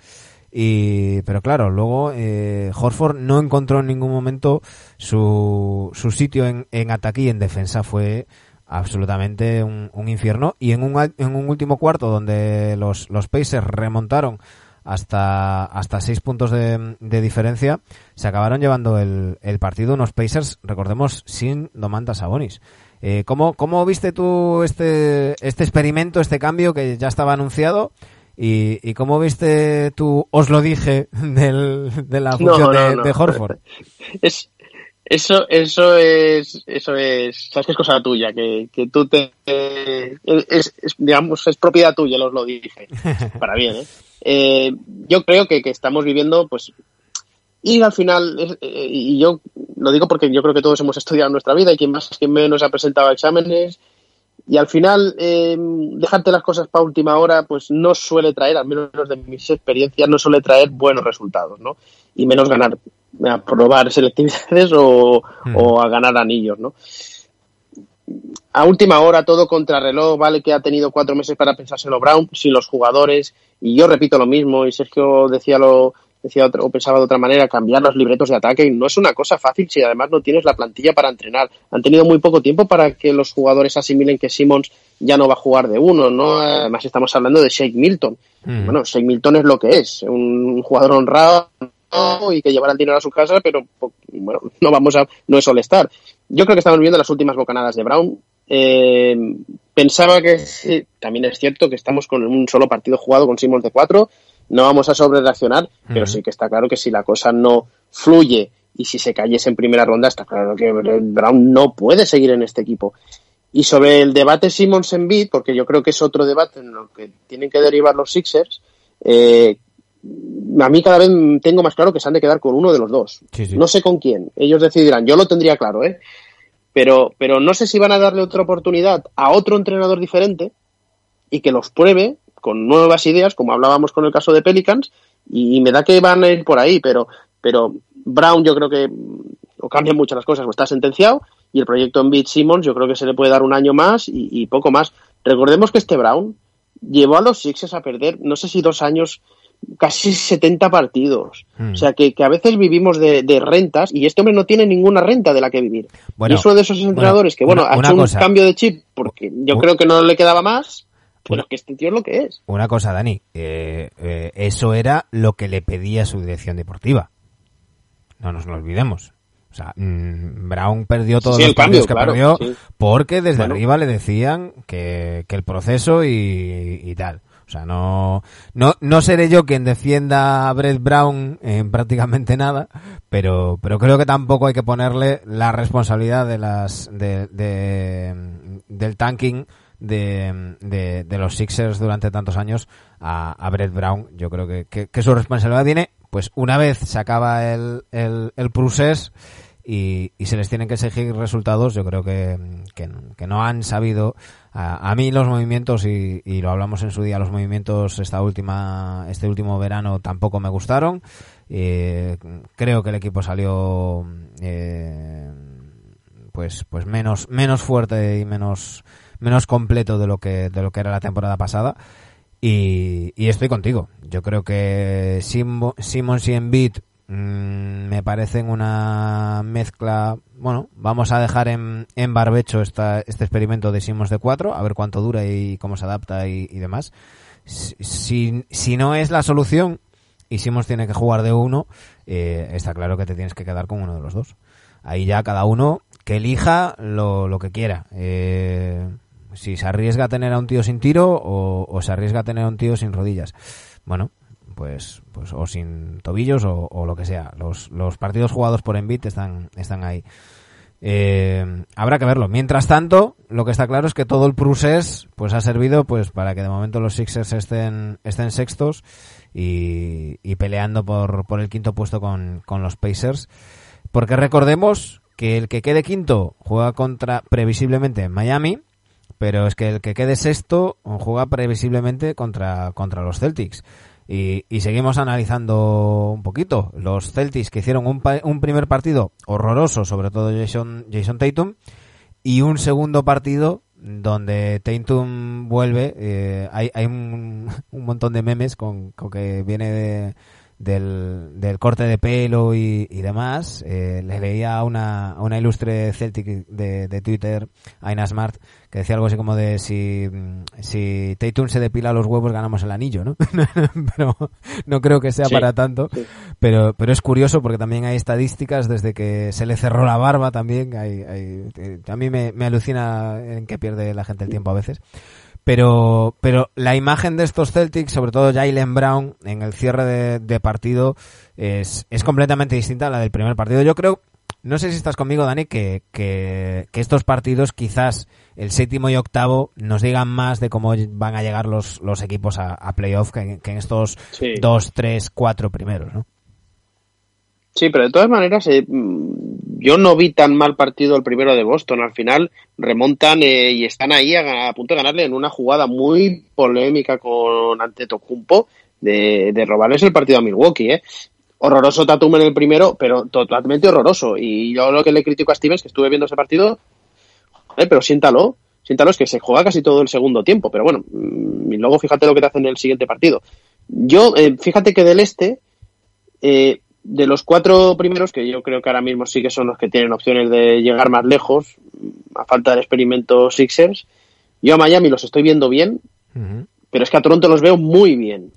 Y, pero claro, luego eh, Horford no encontró en ningún momento su, su sitio en, en ataque y en defensa. Fue absolutamente un, un infierno. Y en un, en un último cuarto donde los, los Pacers remontaron hasta, hasta seis puntos de, de diferencia, se acabaron llevando el, el partido unos Pacers, recordemos, sin Domantas Sabonis. Eh, ¿cómo, ¿Cómo viste tú este, este experimento, este cambio que ya estaba anunciado? ¿Y, y cómo viste tú, os lo dije, del, de la función de, de, Horford? Es, eso, eso es, eso es, sabes que es cosa tuya, que, que tú te, es, es, digamos, es propiedad tuya, os lo dije, para bien, ¿eh? eh yo creo que, que, estamos viviendo, pues, y al final, eh, y yo lo digo porque yo creo que todos hemos estudiado nuestra vida y quien más, quien menos ha presentado exámenes, y al final eh, dejarte las cosas para última hora pues no suele traer, al menos de mis experiencias, no suele traer buenos resultados, ¿no? Y menos ganar, a probar selectividades o, mm. o a ganar anillos, ¿no? A última hora, todo contrarreloj, vale que ha tenido cuatro meses para pensárselo Brown, sin los jugadores, y yo repito lo mismo, y Sergio decía lo, decía o pensaba de otra manera, cambiar los libretos de ataque no es una cosa fácil si además no tienes la plantilla para entrenar. Han tenido muy poco tiempo para que los jugadores asimilen que Simmons ya no va a jugar de uno, ¿no? Además estamos hablando de Shake Milton. Mm. Bueno, Shake Milton es lo que es, un jugador honrado y que llevará el dinero a su casa, pero bueno, no vamos a, no es estar. Yo creo que estamos viendo las últimas bocanadas de Brown. Eh, pensaba que también es cierto que estamos con un solo partido jugado con Simmons de cuatro no vamos a sobrereaccionar, pero sí que está claro que si la cosa no fluye y si se cayese en primera ronda, está claro que Brown no puede seguir en este equipo. Y sobre el debate Simmons en beat, porque yo creo que es otro debate en lo que tienen que derivar los Sixers, eh, a mí cada vez tengo más claro que se han de quedar con uno de los dos. No sé con quién. Ellos decidirán. Yo lo tendría claro, ¿eh? Pero, pero no sé si van a darle otra oportunidad a otro entrenador diferente y que los pruebe con nuevas ideas, como hablábamos con el caso de Pelicans, y, me da que van a ir por ahí, pero, pero Brown yo creo que o cambian mucho las cosas o está sentenciado y el proyecto en Beat Simmons yo creo que se le puede dar un año más y, poco más. Recordemos que este Brown llevó a los Sixers a perder, no sé si dos años casi 70 partidos. Hmm. O sea, que, a veces vivimos de, rentas y este hombre no tiene ninguna renta de la que vivir. y es uno de esos entrenadores que, bueno, ha hecho un cambio de chip porque yo creo que no le quedaba más, pero que este tío es lo que es. Una cosa, Dani, eh, eh, eso era lo que le pedía su dirección deportiva. No nos lo olvidemos. O sea, mm, Brown perdió todos los cambios que perdió porque desde arriba le decían que, que el proceso y, y tal. O sea, no, no, no seré yo quien defienda a Brett Brown en prácticamente nada, pero, pero creo que tampoco hay que ponerle la responsabilidad de las, de, del tanking de, de, los Sixers durante tantos años a, a Brett Brown. Yo creo que, que, su responsabilidad tiene, pues una vez se acaba el, el, el procés, y, y, se les tienen que exigir resultados, yo creo que, que, que no han sabido a, mí los movimientos, y, y, lo hablamos en su día, los movimientos esta última, este último verano tampoco me gustaron. Eh, creo que el equipo salió eh, pues, pues menos, menos fuerte y menos, menos completo de lo que, de lo que era la temporada pasada. Y, y estoy contigo. Yo creo que Simmons y Embiid Mm, me parecen una mezcla. Bueno, vamos a dejar en, en barbecho esta, este experimento de Simons de 4, a ver cuánto dura y cómo se adapta y, demás. Si, si no es la solución y Simons tiene que jugar de uno, eh, está claro que te tienes que quedar con uno de los dos. Ahí ya cada uno que elija lo, lo que quiera. Eh, si se arriesga a tener a un tío sin tiro o, o se arriesga a tener a un tío sin rodillas. Bueno, pues, pues o sin tobillos o, lo que sea. Los, los partidos jugados por Embiid están, están ahí. Eh, habrá que verlo. Mientras tanto, lo que está claro es que todo el procés pues ha servido pues para que de momento los Sixers estén, estén sextos y, y peleando por, por el quinto puesto con, con los Pacers. Porque recordemos que el que quede quinto juega contra previsiblemente Miami, pero es que el que quede sexto juega previsiblemente contra, contra los Celtics. Y, seguimos analizando un poquito. Los Celtics que hicieron un, un primer partido horroroso, sobre todo Jason, Jason Tatum, y un segundo partido donde Tatum vuelve. Eh, hay hay un, un, montón de memes con, con que viene de, del, del corte de pelo y, y demás. Eh, le leía a una, una ilustre Celtic de, de Twitter, Aina Smart, que decía algo así como de si, si Tatum se depila los huevos ganamos el anillo, ¿no? pero no creo que sea para tanto. Pero, pero es curioso porque también hay estadísticas desde que se le cerró la barba también. Hay, hay, a mí me, me alucina en que pierde la gente el tiempo a veces. Pero, pero la imagen de estos Celtics, sobre todo Jalen Brown, en el cierre de, partido, es, es completamente distinta a la del primer partido. Yo creo, no sé si estás conmigo, Dani, que, que, estos partidos, quizás el séptimo y octavo, nos digan más de cómo van a llegar los, los equipos a, playoff que, en estos dos, tres, cuatro primeros, ¿no? Sí, pero de todas maneras, eh, yo no vi tan mal partido el primero de Boston. Al final remontan eh, y están ahí a, punto de ganarle en una jugada muy polémica con Antetokounmpo de, de robarles el partido a Milwaukee. ¿eh? Horroroso Tatum en el primero, pero totalmente horroroso. Y yo lo que le critico a Stevens, que estuve viendo ese partido, pero siéntalo, siéntalo, es que se juega casi todo el segundo tiempo. Pero bueno, mm, y luego fíjate lo que te hacen en el siguiente partido. Yo, eh, fíjate que del este, eh, de los cuatro primeros, que yo creo que ahora mismo sí que son los que tienen opciones de llegar más lejos, a falta del experimento Sixers, yo a Miami los estoy viendo bien, pero es que a Toronto los veo muy bien.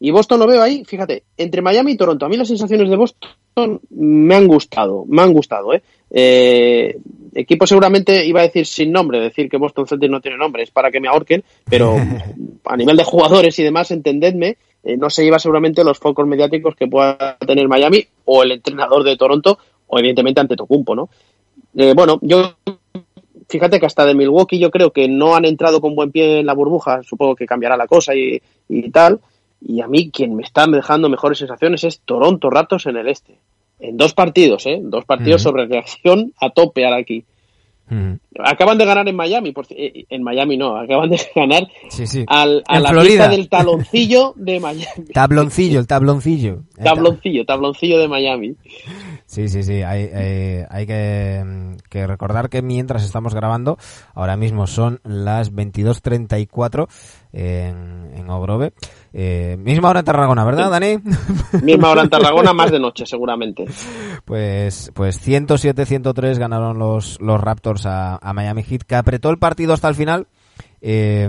Y Boston lo veo ahí, fíjate, entre Miami y Toronto. A mí las sensaciones de Boston me han gustado, me han gustado, ¿eh? eh equipo seguramente iba a decir sin nombre, decir que Boston Celtics no tiene nombre, es para que me ahorquen, pero a nivel de jugadores y demás, entendedme, eh, no se lleva seguramente los focos mediáticos que pueda tener Miami o el entrenador de Toronto o evidentemente ante Tocumpo, ¿no? Eh, bueno, yo fíjate que hasta de Milwaukee yo creo que no han entrado con buen pie en la burbuja, supongo que cambiará la cosa y, tal. Y a mí quien me está dejando mejores sensaciones es Toronto Ratos en el este. En dos partidos, ¿eh? Dos partidos sobre reacción a tope ahora aquí. Acaban de ganar en Miami, por, eh, en Miami no, acaban de ganar Al, a la Florida. del taloncillo de Miami. Tabloncillo, el tabloncillo. tabloncillo, tabloncillo de Miami. Sí, sí, sí, hay, eh, hay que, que, recordar que mientras estamos grabando, ahora mismo son las 22.34 en, en Ogrove. Eh, misma hora en Tarragona, ¿verdad, Dani? Misma hora en Tarragona, más de noche, seguramente. Pues, pues 107-103 ganaron los, los Raptors a, Miami Heat, que apretó el partido hasta el final. Eh,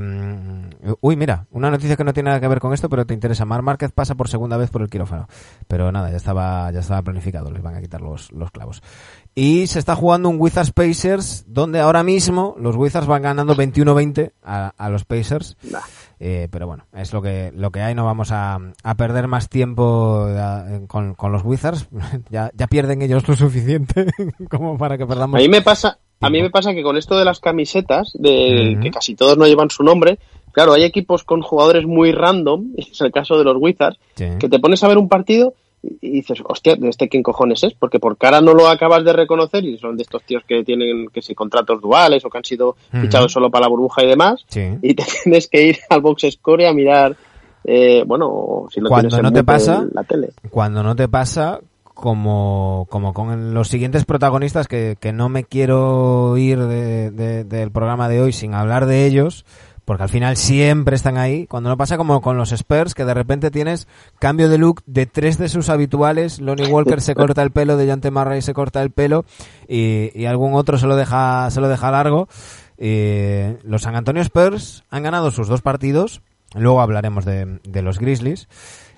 uy, mira, una noticia que no tiene nada que ver con esto, pero te interesa. Mar Márquez pasa por segunda vez por el quirófano. Pero nada, ya estaba, ya estaba planificado, les van a quitar los, los clavos. Y se está jugando un Wizards Pacers, donde ahora mismo los Wizards van ganando 21-20 a, a, los Pacers. Eh, pero bueno, es lo que, lo que hay, no vamos a, a perder más tiempo eh, con, con, los Wizards. ya, ya pierden ellos lo suficiente como para que perdamos. A mí me pasa, a mí me pasa que con esto de las camisetas, de que casi todos no llevan su nombre, claro, hay equipos con jugadores muy random, es el caso de los Wizards, que te pones a ver un partido y dices, hostia, ¿de este quién cojones es? Porque por cara no lo acabas de reconocer y son de estos tíos que tienen que si contratos duales o que han sido fichados solo para la burbuja y demás y te tienes que ir al box score a mirar eh, bueno, si lo cuando no te pasa, la tele. Cuando no te pasa como, como con los siguientes protagonistas que, que no me quiero ir del programa de hoy sin hablar de ellos porque al final siempre están ahí. Cuando no pasa como con los Spurs, que de repente tienes cambio de look de tres de sus habituales. Lonnie Walker se corta el pelo, de Jante Marray se corta el pelo y, algún otro se lo deja, se lo deja largo. los San Antonio Spurs han ganado sus dos partidos. Luego hablaremos de los Grizzlies.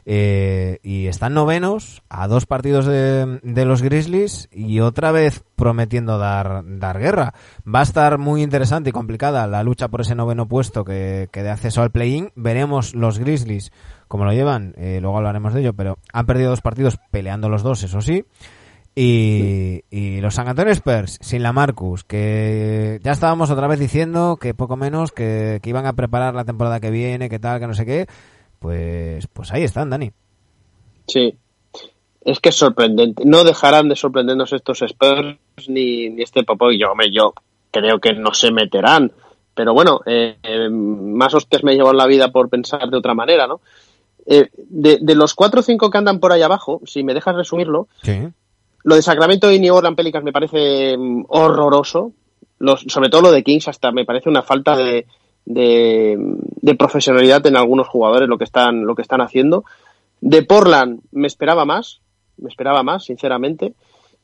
Eh, y están novenos a dos partidos de, los Grizzlies y otra vez prometiendo dar, dar guerra. Va a estar muy interesante y complicada la lucha por ese noveno puesto que, que de acceso al play-in. Veremos los Grizzlies cómo lo llevan, eh, luego hablaremos de ello, pero han perdido dos partidos peleando los dos, eso sí. Y, y, los San Antonio Spurs sin la Marcus, que ya estábamos otra vez diciendo que poco menos que, que iban a preparar la temporada que viene, que tal, que no sé qué pues, pues ahí están, Dani. Sí, es que es sorprendente. No dejarán de sorprendernos estos Spurs ni, ni este Popo y yo, yo creo que no se meterán. Pero bueno, eh, eh, más hostias me llevan la vida por pensar de otra manera, ¿no? Eh, de, los cuatro o cinco que andan por ahí abajo, si me dejas resumirlo, lo de Sacramento y New Orleans Pelicans me parece mm, horroroso. Los, sobre todo lo de Kings hasta me parece una falta de, de, profesionalidad en algunos jugadores lo que están lo que están haciendo. De Portland me esperaba más, me esperaba más, sinceramente.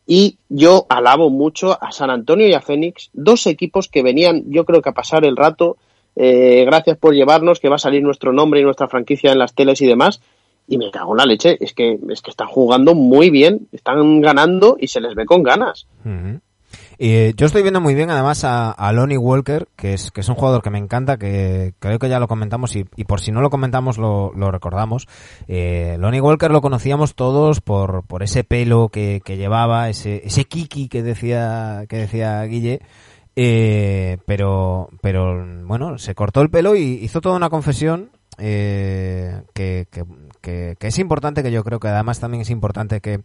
Y yo alabo mucho a San Antonio y a Phoenix, dos equipos que venían, yo creo que a pasar el rato. Eh, gracias por llevarnos, que va a salir nuestro nombre y nuestra franquicia en las teles y demás. Y me cago en la leche, es que, es que están jugando muy bien, están ganando y se les ve con ganas. Eh, yo estoy viendo muy bien además a, a, Lonnie Walker, que es, que es un jugador que me encanta, que creo que ya lo comentamos y, por si no lo comentamos lo, recordamos. Eh, Lonnie Walker lo conocíamos todos por, por ese pelo que, que llevaba, ese, ese kiki que decía, que decía Guille. Eh, pero, pero bueno, se cortó el pelo y hizo toda una confesión eh, que, que, es importante, que yo creo que además también es importante que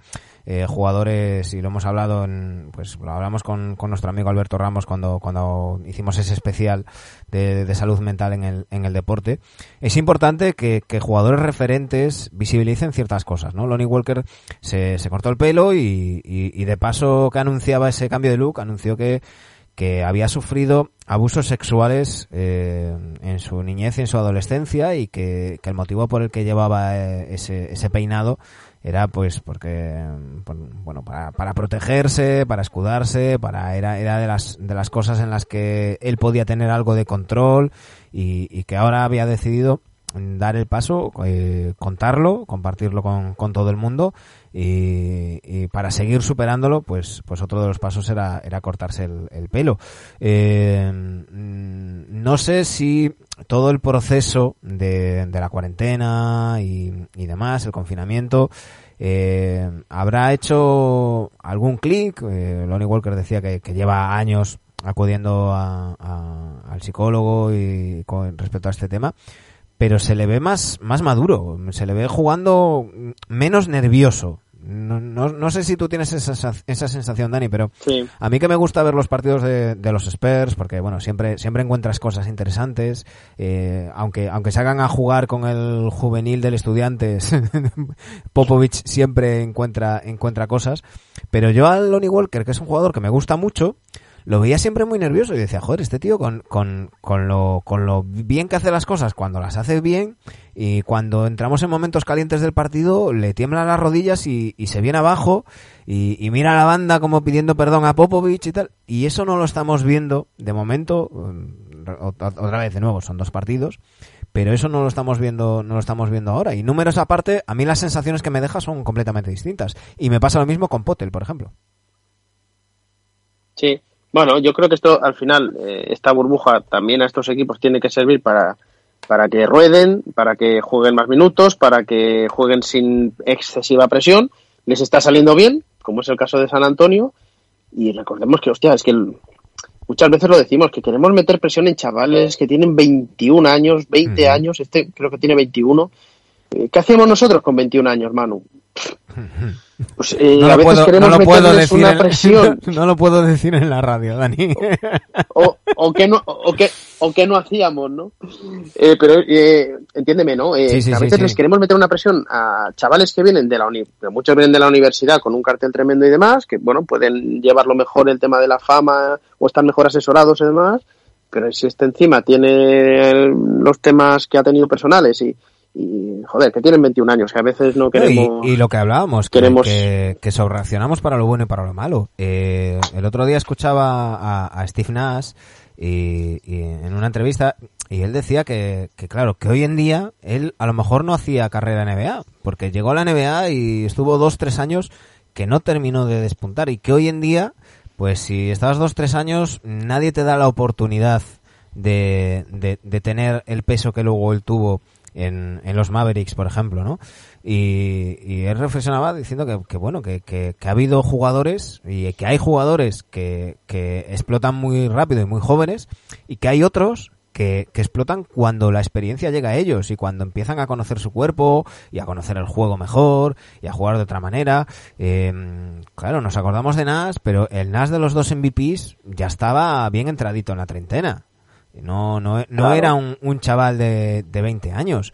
eh, jugadores, y lo hemos hablado, en, pues lo hablamos con, con, nuestro amigo Alberto Ramos cuando, cuando hicimos ese especial de, de salud mental en el, en el deporte, es importante que, que, jugadores referentes visibilicen ciertas cosas, ¿no? Lonnie Walker se, se cortó el pelo y, y, y de paso que anunciaba ese cambio de look, anunció que que había sufrido abusos sexuales eh, en su niñez y en su adolescencia y que, el motivo por el que llevaba eh, ese, ese peinado era pues porque bueno para, para protegerse para escudarse para era era de las de las cosas en las que él podía tener algo de control y, y que ahora había decidido dar el paso eh, contarlo compartirlo con, con todo el mundo y, para seguir superándolo, pues, pues otro de los pasos era, era cortarse el, pelo. Eh, no sé si todo el proceso de, la cuarentena y, y demás, el confinamiento, Eh, habrá hecho algún clic. Eh, Lonnie Walker decía que, lleva años acudiendo al psicólogo y con respecto a este tema pero se le ve más, más maduro, se le ve jugando menos nervioso. No, no, sé si tú tienes esa, esa sensación, Dani, pero a mí que me gusta ver los partidos de, los Spurs, porque bueno, siempre, siempre encuentras cosas interesantes, eh, aunque, aunque se hagan a jugar con el juvenil del Estudiantes, Popovich siempre encuentra, encuentra cosas, pero yo al Lonnie Walker, que es un jugador que me gusta mucho, lo veía siempre muy nervioso y decía, joder, este tío con, con, con, lo, con lo bien que hace las cosas cuando las hace bien y cuando entramos en momentos calientes del partido le tiemblan las rodillas y, se viene abajo y, y, mira a la banda como pidiendo perdón a Popovich y tal. Y eso no lo estamos viendo de momento, mm, otra vez de nuevo, son dos partidos, pero eso no lo estamos viendo no lo estamos viendo ahora. Y números aparte a mí las sensaciones que me deja son completamente distintas. Y me pasa lo mismo con Potel por ejemplo. Sí bueno, yo creo que esto al final, eh, esta burbuja también a estos equipos tiene que servir para, para que rueden, para que jueguen más minutos, para que jueguen sin excesiva presión. Les está saliendo bien, como es el caso de San Antonio. Y recordemos que, hostia, es que muchas veces lo decimos, que queremos meter presión en chavales que tienen 21 años, 20 años, este creo que tiene 21. Eh, ¿Qué hacemos nosotros con 21 años, Manu? Pues, eh, no a veces puedo, queremos no una presión. no lo puedo decir en la radio, Dani. O, o, que, no, o, que, o que no hacíamos, ¿no? Eh, pero eh, entiéndeme, ¿no? Eh, a veces les queremos meter una presión a chavales que vienen de la uni muchos vienen de la universidad con un cartel tremendo y demás, que bueno, pueden llevarlo mejor el tema de la fama o estar mejor asesorados y demás, pero si este encima tiene los temas que ha tenido personales y, y joder, que tienen 21 años, que a veces no queremos... Y, lo que hablábamos, queremos... que, que, sobrereaccionamos para lo bueno y para lo malo. Eh, el otro día escuchaba a, Steve Nash y, en una entrevista y él decía que, que, claro, que hoy en día él a lo mejor no hacía carrera en NBA, porque llegó a la NBA y estuvo dos, tres años que no terminó de despuntar y que hoy en día, pues si estabas dos, tres años, nadie te da la oportunidad de, de, de tener el peso que luego él tuvo en, en los Mavericks, por ejemplo, ¿no? Y, y él reflexionaba diciendo que, que bueno, que, que, ha habido jugadores y que hay jugadores que, que explotan muy rápido y muy jóvenes y que hay otros que, que, explotan cuando la experiencia llega a ellos y cuando empiezan a conocer su cuerpo y a conocer el juego mejor y a jugar de otra manera. Eh, claro, nos acordamos de Nas, pero el Nas de los dos MVPs ya estaba bien entradito en la treintena. No, no, no era un, un, chaval de, de 20 años.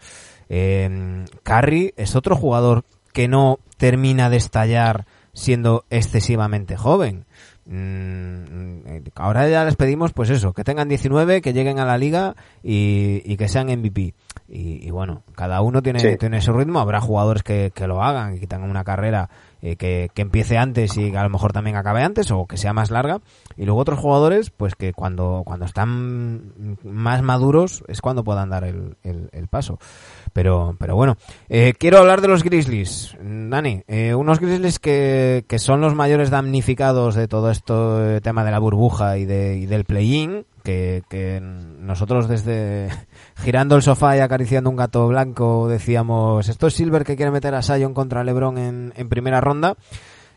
Eh, Curry es otro jugador que no termina de estallar siendo excesivamente joven. Mm, ahora ya les pedimos, pues eso, que tengan 19, que lleguen a la liga y, y que sean MVP. Y, y, bueno, cada uno tiene, tiene su ritmo. Habrá jugadores que, que lo hagan y que tengan una carrera eh, que, que, empiece antes y a lo mejor también acabe antes o que sea más larga. Y luego otros jugadores, pues que cuando, cuando están más maduros es cuando puedan dar el, el, paso. Pero, pero bueno, eh, quiero hablar de los Grizzlies. Dani, eh, unos Grizzlies que, que son los mayores damnificados de todo esto, tema de la burbuja y, de, y del play-in que, nosotros desde girando el sofá y acariciando un gato blanco decíamos, esto es Silver que quiere meter a Sion contra LeBron en, en primera ronda.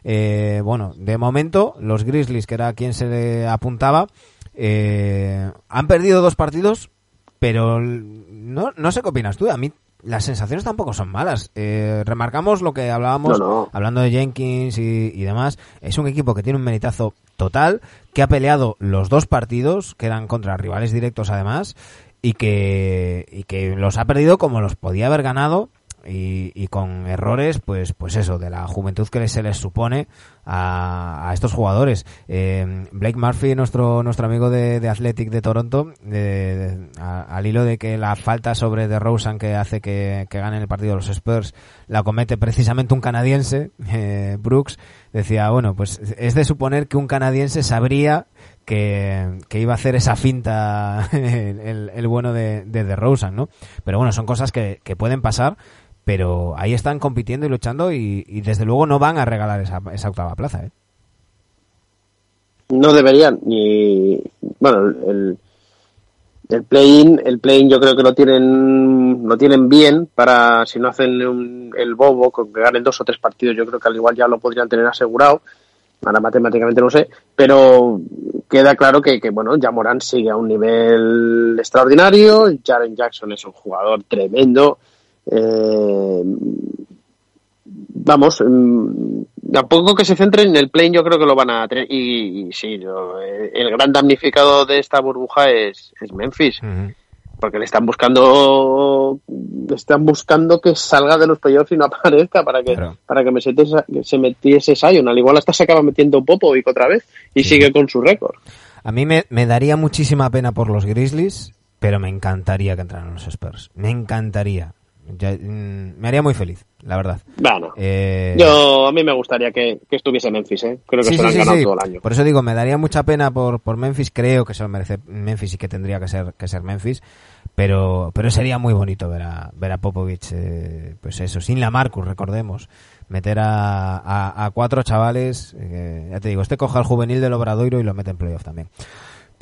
Eh, bueno, de momento, los Grizzlies, que era quien se le apuntaba, eh, han perdido dos partidos, pero no, no sé qué opinas tú. A mí las sensaciones tampoco son malas. Eh, remarcamos lo que hablábamos, hablando de Jenkins y, y, demás. Es un equipo que tiene un meritazo total, que ha peleado los dos partidos, que eran contra rivales directos además, y que, y que los ha perdido como los podía haber ganado y, y, con errores, pues, pues eso, de la juventud que se les supone a, a estos jugadores. Eh, Blake Murphy, nuestro, nuestro amigo de, de Athletic de Toronto, de, al hilo de que la falta sobre de Rosen que hace que, que ganen el partido los Spurs la comete precisamente un canadiense, eh, Brooks, decía, bueno, pues es de suponer que un canadiense sabría que, que, iba a hacer esa finta el, bueno de, de, de Rosen, ¿no? Pero bueno, son cosas que, pueden pasar pero ahí están compitiendo y luchando y, desde luego no van a regalar esa, esa octava plaza. ¿eh? No deberían, ni. Bueno, el, el play-in, el play yo creo que lo tienen, lo tienen bien para si no hacen el bobo, con que ganen dos o tres partidos, yo creo que al igual ya lo podrían tener asegurado. Ahora matemáticamente no sé, pero queda claro que, bueno, ya Morán sigue a un nivel extraordinario, Jaren Jackson es un jugador tremendo. Eh, vamos, mm, a poco que se centren en el plane yo creo que lo van a tener. Y, sí, eh, el gran damnificado de esta burbuja es, Memphis. Porque le están buscando le están buscando que salga de los playoffs y no aparezca para que para que me se, se metiese Sion. Al igual hasta se acaba metiendo Popovic otra vez y sigue con su récord. A mí me, me daría muchísima pena por los Grizzlies, pero me encantaría que entraran los Spurs. Me encantaría. Mm, me haría muy feliz, la verdad. Bueno, eh, yo a mí me gustaría que, estuviese Memphis, ¿eh? Creo que se lo han ganado todo el año. Por eso digo, me daría mucha pena por, por Memphis, creo que se lo merece Memphis y que tendría que ser, que ser Memphis, pero, pero sería muy bonito ver a, ver a Popovich, eh, pues eso, sin la Marcus, recordemos, meter a, a, cuatro chavales, eh, ya te digo, este coja al juvenil del Obradoiro y lo mete en playoff también.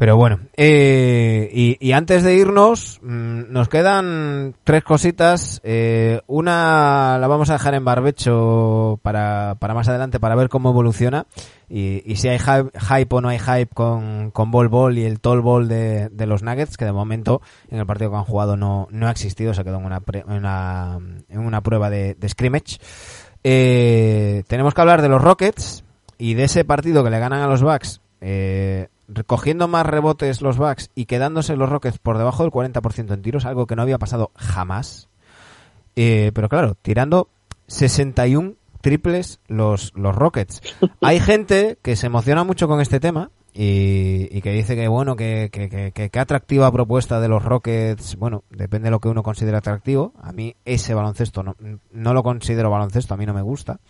Pero bueno, eh, y, antes de irnos, mm, nos quedan tres cositas. Eh, una la vamos a dejar en barbecho para, para más adelante para ver cómo evoluciona y, y si hay hype, o no hay hype con, con Ball Ball y el Tall Ball de, de, los Nuggets, que de momento en el partido que han jugado no, no ha existido, se quedó en una, una, en una prueba de, de scrimmage. Eh, tenemos que hablar de los Rockets y de ese partido que le ganan a los Bucks. Eh, recogiendo más rebotes los Bucks y quedándose los Rockets por debajo del 40% en tiros, algo que no había pasado jamás. Eh, pero claro, tirando 61 triples los, los Rockets. Hay gente que se emociona mucho con este tema y, que dice que bueno, que, que, que, atractiva propuesta de los Rockets, bueno, depende de lo que uno considere atractivo. A mí ese baloncesto no, no lo considero baloncesto, a mí no me gusta.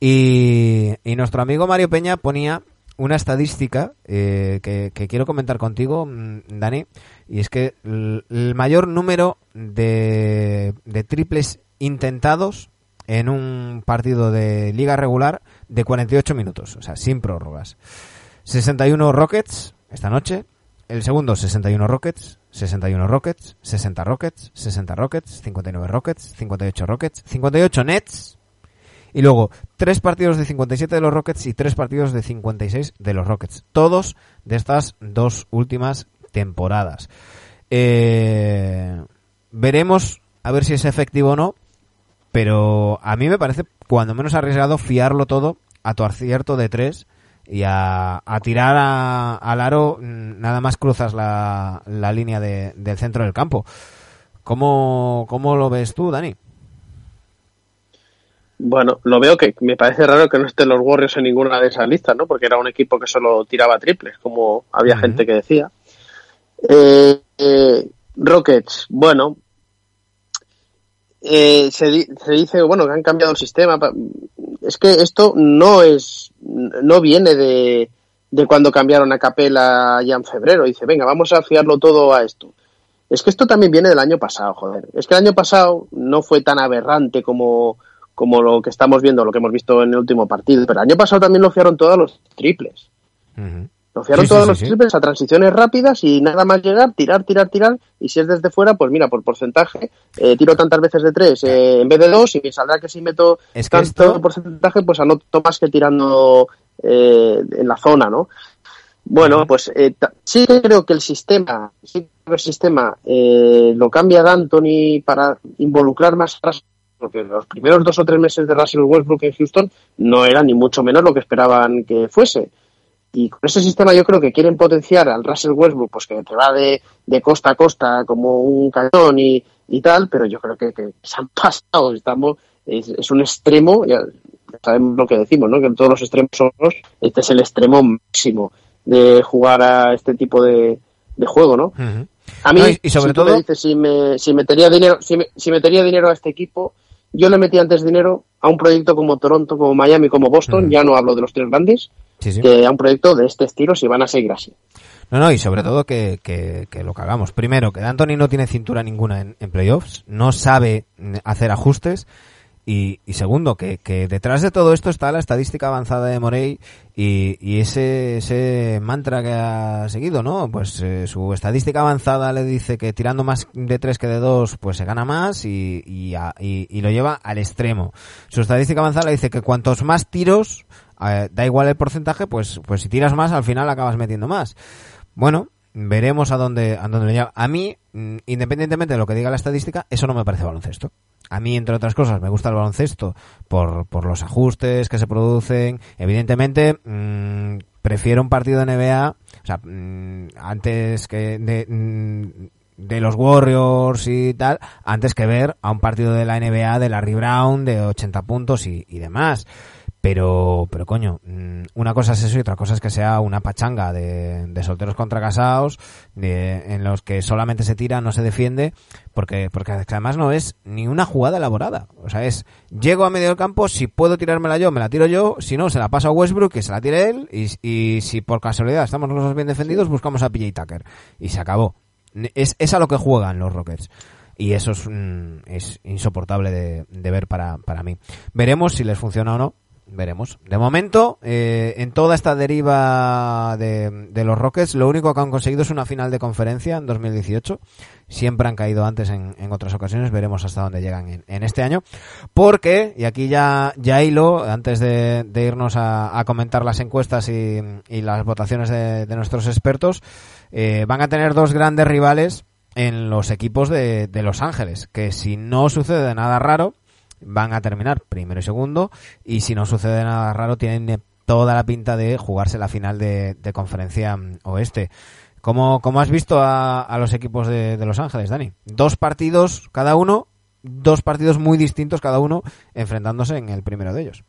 Y, y nuestro amigo Mario Peña ponía una estadística eh, que, quiero comentar contigo, mm, Dani, y es que el, mayor número de, de, triples intentados en un partido de liga regular de 48 minutos, o sea, sin prórrogas. 61 Rockets esta noche, el segundo 61 Rockets, 61 Rockets, 60 Rockets, 60 Rockets, 59 Rockets, 58 Rockets, 58 Nets, y luego, tres partidos de 57 de los Rockets y tres partidos de 56 de los Rockets. Todos de estas dos últimas temporadas. Eh, veremos a ver si es efectivo o no. Pero a mí me parece, cuando menos arriesgado, fiarlo todo a tu acierto de tres y a, tirar al aro mm, nada más cruzas la, la línea del centro del campo. ¿Cómo, ¿Cómo lo ves tú, Dani? Bueno, lo veo que me parece raro que no estén los Warriors en ninguna de esas listas, ¿no? Porque era un equipo que solo tiraba triples, como había gente que decía. Eh, eh, Rockets, bueno, eh, se, se, dice, bueno, que han cambiado el sistema. Es que esto no es, no viene de, de cuando cambiaron a Capela ya en febrero. Dice, venga, vamos a fiarlo todo a esto. Es que esto también viene del año pasado, joder. Es que el año pasado no fue tan aberrante como, como lo que estamos viendo, lo que hemos visto en el último partido. Pero el año pasado también lo fiaron todos los triples. Lo fiaron todos los triples a transiciones rápidas y nada más llegar, tirar, tirar, tirar. Y si es desde fuera, pues mira, por porcentaje, eh, tiro tantas veces de tres eh, en vez de dos y me saldrá que si meto es tanto porcentaje, pues anoto más que tirando eh, en la zona, ¿no? Bueno, pues sí creo que el sistema, sí que el sistema lo cambia D'Antoni para involucrar más porque los primeros dos o tres meses de Russell Westbrook en Houston no era ni mucho menos lo que esperaban que fuese. Y con ese sistema yo creo que quieren potenciar al Russell Westbrook, pues que te va de, de costa a costa como un cañón y, y tal, pero yo creo que, se han pasado, estamos, es, un extremo, ya sabemos lo que decimos, ¿no? que todos los extremos son los, este es el extremo máximo de jugar a este tipo de, de juego, ¿no? A mí, y sobre todo, si, me, si metería dinero, si, si metería dinero a este equipo, yo le metí antes dinero a un proyecto como Toronto, como Miami, como Boston, ya no hablo de los tres grandes, que a un proyecto de este estilo si van a seguir así. No, no, y sobre todo que, que, lo que hagamos. Primero, que Anthony no tiene cintura ninguna en, playoffs, no sabe hacer ajustes Y, segundo, que, que, detrás de todo esto está la estadística avanzada de Morey y, y ese, ese mantra que ha seguido, ¿no? Pues eh, su estadística avanzada le dice que tirando más de tres que de dos, pues se gana más y, y, y lo lleva al extremo. Su estadística avanzada le dice que cuantos más tiros, eh, da igual el porcentaje, pues, pues si tiras más, al final acabas metiendo más. Bueno, veremos a dónde, a dónde lleva. A mí, mm, independientemente de lo que diga la estadística, eso no me parece baloncesto. A mí, entre otras cosas, me gusta el baloncesto por, por los ajustes que se producen. Evidentemente, mmm, prefiero un partido de NBA, o sea, mmm, antes que de, mmm, de los Warriors y tal, antes que ver a un partido de la NBA de Larry Brown de 80 puntos y, y demás. Pero, pero coño, mm, una cosa es eso y otra cosa es que sea una pachanga de, solteros contra casados, de, en los que solamente se tira, no se defiende, porque, porque además no es ni una jugada elaborada. O sea, es, llego a medio del campo, si puedo tirármela yo, me la tiro yo, si no, se la paso a Westbrook, que se la tire él, y, y si por casualidad estamos los dos bien defendidos, buscamos a PJ Tucker. Y se acabó. Es, a lo que juegan los Rockets y eso es, es insoportable de, de, ver para, para mí. Veremos si les funciona o no veremos. De momento, eh, en toda esta deriva de, de, los Rockets, lo único que han conseguido es una final de conferencia en 2018. Siempre han caído antes en, en otras ocasiones. Veremos hasta dónde llegan en, en, este año. Porque, y aquí ya, ya hilo, antes de, de irnos a, a, comentar las encuestas y, y las votaciones de, de nuestros expertos, eh, van a tener dos grandes rivales en los equipos de, de Los Ángeles. Que si no sucede nada raro, van a terminar primero y segundo y si no sucede nada raro tienen toda la pinta de jugarse la final de, conferencia mm, oeste. ¿Cómo, cómo has visto a, a los equipos de, de, Los Ángeles, Dani? Dos partidos cada uno, dos partidos muy distintos cada uno, enfrentándose en el primero de ellos.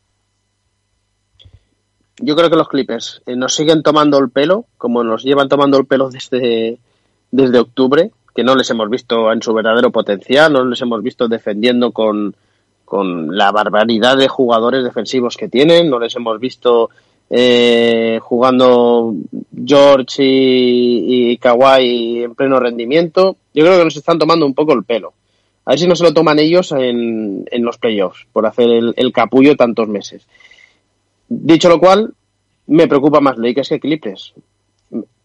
Yo creo que los Clippers eh, nos siguen tomando el pelo, como nos llevan tomando el pelo desde, desde octubre, que no les hemos visto en su verdadero potencial, no les hemos visto defendiendo con, con la barbaridad de jugadores defensivos que tienen. No les hemos visto eh, jugando George y, y Kawhi en pleno rendimiento. Yo creo que nos están tomando un poco el pelo. A ver si no se lo toman ellos en, en los playoffs por hacer el, el, capullo tantos meses. Dicho lo cual, me preocupa más Lakers que Clippers.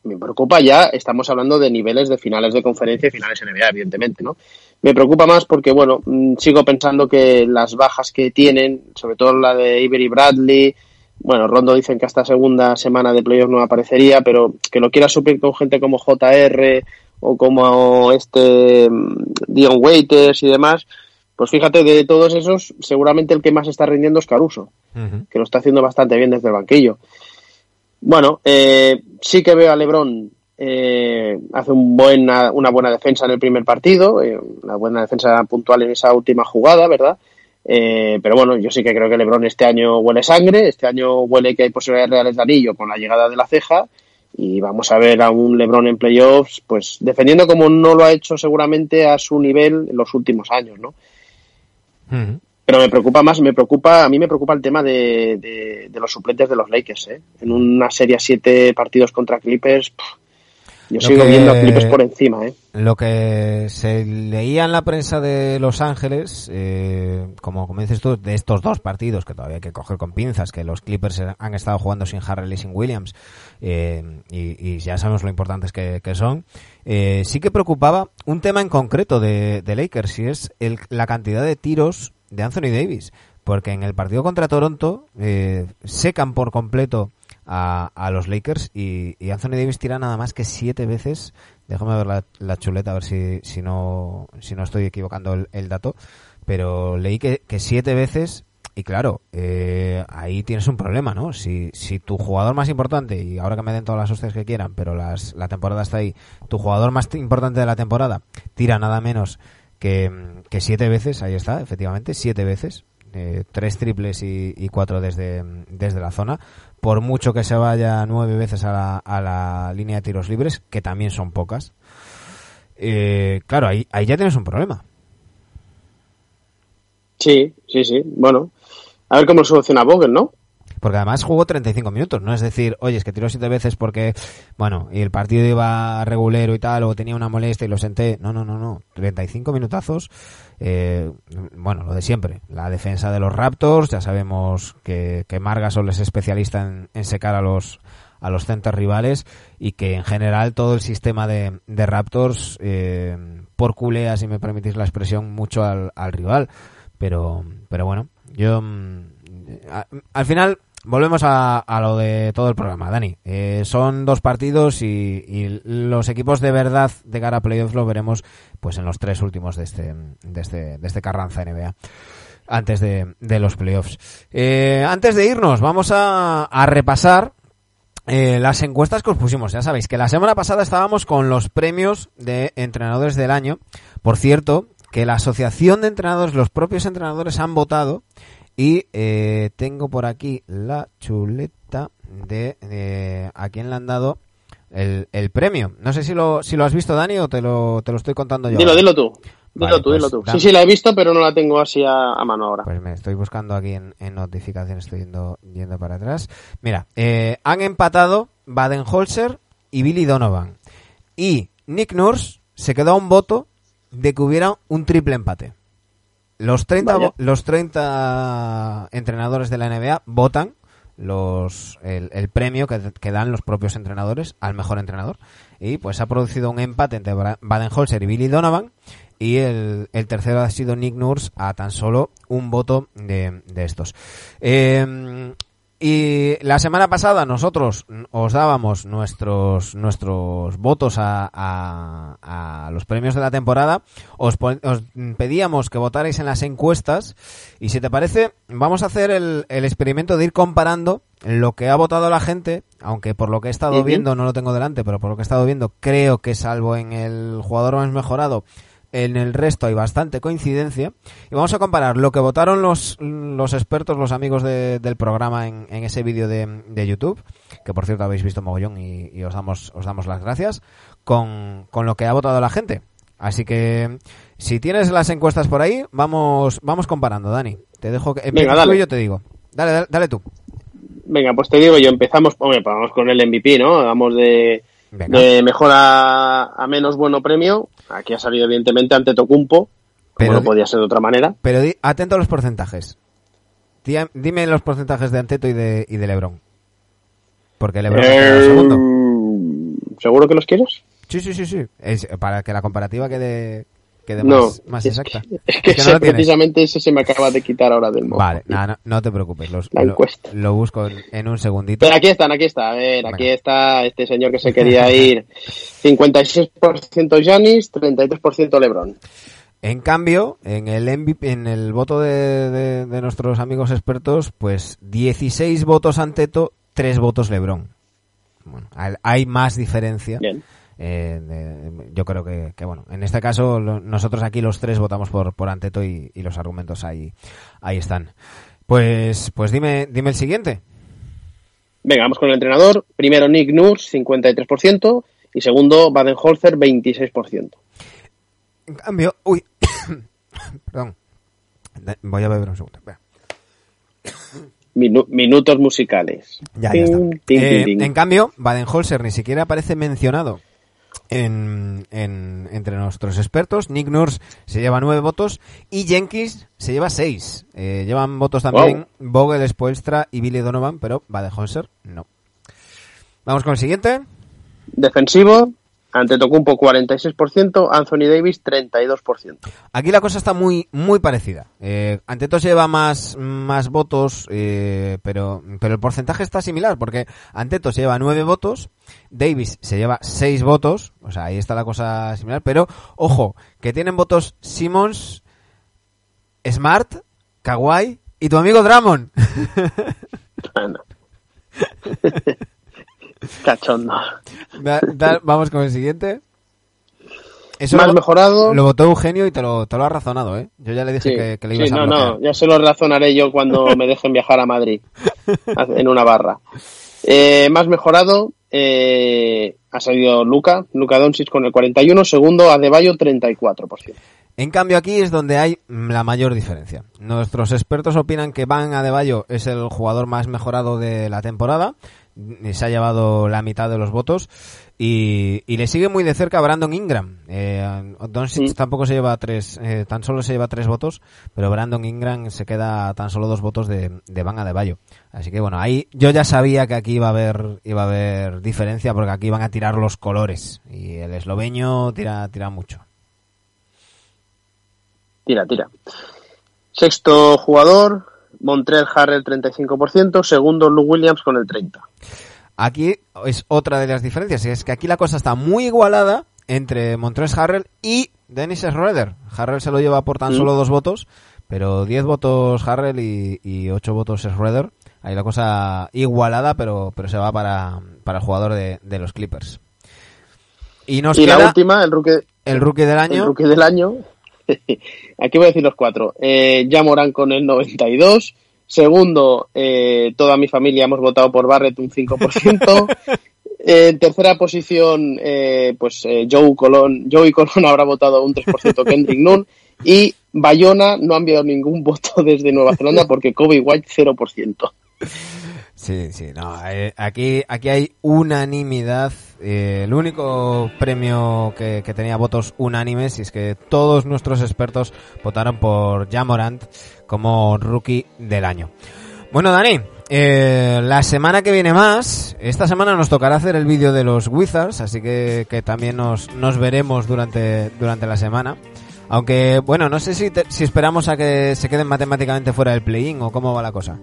Me preocupa ya, estamos hablando de niveles de finales de conferencia y finales NBA, evidentemente, ¿no? Me preocupa más porque, bueno, mm, sigo pensando que las bajas que tienen, sobre todo la de Ibery Bradley, bueno, Rondo dicen que hasta segunda semana de playoffs no aparecería, pero que lo quiera suplir con gente como JR o como este mm, Dion Waiters y demás, pues fíjate, de todos esos, seguramente el que más está rindiendo es Caruso, uh -huh. que lo está haciendo bastante bien desde el banquillo. Bueno, eh, sí que veo a LeBron eh, hace un buena, una buena defensa en el primer partido, eh, una buena defensa puntual en esa última jugada, ¿verdad? Eh, pero bueno, yo sí que creo que LeBron este año huele sangre, este año huele que hay posibilidades reales de anillo con la llegada de la ceja y vamos a ver a un LeBron en playoffs, pues defendiendo como no lo ha hecho seguramente a su nivel en los últimos años, ¿no? Uh -huh. Pero me preocupa más, me preocupa, a mí me preocupa el tema de, de, de los suplentes de los Lakers, ¿eh? En una serie a siete partidos contra Clippers, pff, yo lo sigo que, viendo por encima, ¿eh? Lo que se leía en la prensa de Los Ángeles, eh, como, como dices tú, de estos dos partidos que todavía hay que coger con pinzas, que los Clippers han estado jugando sin Harrell y sin Williams, eh, y, y, ya sabemos lo importantes que, que son, eh, sí que preocupaba un tema en concreto de, de Lakers, y es el, la cantidad de tiros de Anthony Davis, porque en el partido contra Toronto secan por completo a, a los Lakers y, Anthony Davis tira nada más que siete veces. Déjame ver la, chuleta a ver si, si no si no estoy equivocando el, dato, pero leí que, que, siete veces y claro, eh, ahí tienes un problema, ¿no? Si, si tu jugador más importante, y ahora que me den todas las hostias que quieran, pero las, la temporada está ahí, tu jugador más importante de la temporada tira nada menos que, que siete veces, ahí está, efectivamente, siete veces, eh, tres triples y, y, cuatro desde, desde la zona, por mucho que se vaya nueve veces a la, a la línea de tiros libres, que también son pocas, eh, claro, ahí, ahí ya tienes un problema. Sí, sí, sí. Bueno, a ver cómo soluciona Vogel, ¿no? Porque además jugó 35 minutos, no es decir, oye, es que tiró siete veces porque, bueno, y el partido iba regulero y tal, o tenía una molestia y lo senté. No, no, no, no. 35 minutazos. Eh, bueno, lo de siempre. La defensa de los Raptors, ya sabemos que, que Margasol es especialista en, secar a los a los centros rivales y que en general todo el sistema de, de Raptors eh, por culea, si me permitís la expresión, mucho al, al rival. Pero, pero bueno, yo mm, al final volvemos a, a lo de todo el programa, Dani. Eh, son dos partidos y, los equipos de verdad de cara a playoffs lo veremos pues en los tres últimos de este, de este, de este Carranza NBA antes de, de los playoffs. Eh, antes de irnos, vamos a, a repasar eh, las encuestas que os pusimos. Ya sabéis que la semana pasada estábamos con los premios de entrenadores del año. Por cierto, que la asociación de entrenadores, los propios entrenadores han votado y eh, tengo por aquí la chuleta de eh, a quién le han dado el, el premio. No sé si lo, si lo has visto, Dani, o te lo, te lo estoy contando yo. Dilo, dilo tú. Dilo Vale, tú, pues, dilo tú. Sí, sí, la he visto, pero no la tengo así a, a mano ahora. Pues me estoy buscando aquí en, en notificaciones, estoy yendo, yendo para atrás. Mira, eh, han empatado Baden-Holzer y Billy Donovan. Y Nick Nurse se quedó a un voto de que hubiera un triple empate. Los 30, Vaya. vo- los 30 entrenadores de la NBA votan los, el, el premio que, que dan los propios entrenadores al mejor entrenador. Y pues ha producido un empate entre Baden-Holzer y Billy Donovan. Y el, el tercero ha sido Nick Nurse a tan solo un voto de, de estos. Eh, y la semana pasada nosotros os dábamos nuestros nuestros votos a, a- a los premios de la temporada. Os, os pedíamos que votarais en las encuestas. Y si te parece, vamos a hacer el, el experimento de ir comparando lo que ha votado la gente. Aunque por lo que he estado viendo, no lo tengo delante, pero por lo que he estado viendo, creo que salvo en el jugador más mejorado, en el resto hay bastante coincidencia. Y vamos a comparar lo que votaron los, los expertos, los amigos de- del programa en, en ese vídeo de, de YouTube, que por cierto habéis visto mogollón y, y os, damos, os damos las gracias, con, con lo que ha votado la gente. Así que si tienes las encuestas por ahí, vamos, vamos comparando, Dani. Te dejo que empiezas tú dale. y yo te digo. Dale, dale, dale tú. Venga, pues te digo yo, empezamos, hombre, pues vamos con el MVP, ¿no? Vamos de, Venga. de mejor a, a menos bueno premio. Aquí ha salido evidentemente ante Tocumpo, como Pero no podía ser de otra manera. Pero di- atento a los porcentajes. Di- Dime los porcentajes de Anteto y de, y de Lebron. Porque Lebron Eh, segundo. ¿Seguro que los quieres? Sí, sí, sí, sí. Es para que la comparativa quede, quede No, más, más es exacta. que, es que Es que no precisamente ese se me acaba de quitar ahora del móvil. Vale, nada, no, no te preocupes. los- La lo, encuesta. lo busco en, en un segundito. Pero aquí están, aquí está. A ver, aquí Venga. está este señor que se quería ir. 56% Janis, 33% Lebron. En cambio, en el MVP, en el voto de, de- de nuestros amigos expertos, pues 16 votos Anteto, 3 votos Lebron. Bueno, hay- hay más diferencia. Bien. Eh, yo creo que, que, bueno, en este caso lo- nosotros aquí los tres votamos por, por Anteto y, y los argumentos ahí, ahí están. Pues, pues dime, dime el siguiente. Venga, vamos con el entrenador. Primero Nick Nurse, 53%. Y segundo, Baden-Holzer, 26%. En cambio, uy, perdón, voy a beber un segundo. Espera. Minu- minutos musicales. Ya, ya está. Eh, en cambio, Baden-Holzer ni siquiera aparece mencionado en, en- entre nuestros expertos. Nick Nurse se lleva nueve votos y Jenkins se lleva seis. Eh, llevan votos también Vogel, Spoelstra y Billy Donovan, pero Baden-Holzer no. Vamos con el siguiente. Defensivo, ante Tocumpo 46%, Anthony Davis 32%. Aquí la cosa está muy muy parecida. Eh, se lleva más, más votos, eh, pero, pero el porcentaje está similar, porque Anteto se lleva nueve votos, Davis se lleva seis votos, o sea, ahí está la cosa similar, pero ojo, que tienen votos Simmons, Smart, Kawhi y tu amigo. Bueno. Cachondo. Da- da- vamos con el siguiente. Eso Más lo, mejorado. lo votó Eugenio y te lo, te lo ha razonado, ¿eh? Yo ya le dije Sí, que, que le sí, ibas a no, bloquear. no, ya se lo razonaré yo cuando me dejen viajar a Madrid en una barra. Eh, más mejorado eh, ha salido Luca, Luca Doncic con el 41, segundo Adebayo 34%. En cambio aquí es donde hay la mayor diferencia. Nuestros expertos opinan que Van Adebayo es el jugador más mejorado de la temporada, se ha llevado la mitad de los votos y, le sigue muy de cerca Brandon Ingram. Eh, tampoco se lleva tres, eh, tan solo se lleva tres votos, pero Brandon Ingram se queda tan solo dos votos de, de Van Adebayo. Así que bueno, ahí yo ya sabía que aquí iba a haber, iba a haber diferencia porque aquí van a tirar los colores y el esloveño tira, tira mucho. Tira, tira. Sexto jugador, Montreal Harrell 35%, segundo Lou Williams con el 30%. Aquí es otra de las diferencias, es que aquí la cosa está muy igualada entre Montrez Harrell y Dennis Schroeder. Harrell se lo lleva por tan mm. solo dos votos, pero 10 votos Harrell y, y 8 votos Schroeder. Ahí la cosa igualada, pero, pero se va para, para el jugador de, de los Clippers. Y, nos y la última, el rookie, el rookie del año. El rookie del año. Aquí voy a decir los cuatro. Eh, ya Morán con el 92. Segundo, eh, toda mi familia hemos votado por Barrett un 5%. en tercera posición, eh, pues eh, Joe Colón, Joey Colón habrá votado un 3% Kendrick Nunn. Y Bayona no ha enviado ningún voto desde Nueva Zelanda porque Kobe White 0%. Sí, sí, no, eh, aquí, aquí hay unanimidad. Eh, el único premio que, tenía votos unánimes y es que todos nuestros expertos votaron por Jamorant como rookie del año. Bueno, Dani, eh, la semana que viene más, esta semana nos tocará hacer el vídeo de los Wizards, así que, que también nos, nos veremos durante, durante la semana. Aunque, bueno, no sé si, si esperamos a que se queden matemáticamente fuera del play-in o cómo va la cosa.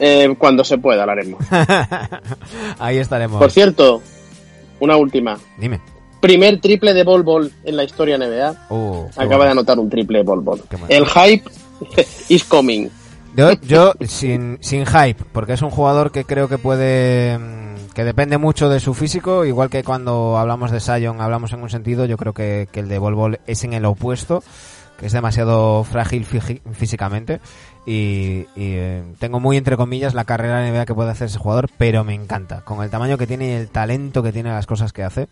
Eh, cuando se pueda lo haremos. Ahí estaremos. Por cierto, una última. Dime. Primer triple de Bol Bol en la historia NBA. Uh, Acaba de anotar un triple de Bol Bol. El hype is coming. Yo, sin, sin hype, porque es un jugador que creo que puede mm, que depende mucho de su físico, igual que cuando hablamos de Sion hablamos en un sentido, yo creo que, que el de Bol Bol es en el opuesto, que es demasiado frágil físicamente y, eh, tengo muy entre comillas la carrera NBA que puede hacer ese jugador, pero me encanta. Con el tamaño que tiene y el talento que tiene las cosas que hace,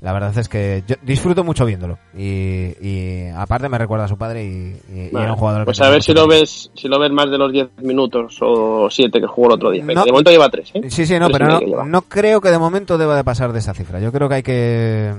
la verdad es que yo disfruto mucho viéndolo. Y, aparte me recuerda a su padre y, era un jugador Pues a ver si lo ves si lo ves más de los 10 minutos o 7 que jugó el otro día. de momento lleva 3, ¿eh? Sí, sí, no, pero no, no creo que de momento deba de pasar de esa cifra. Yo creo que hay que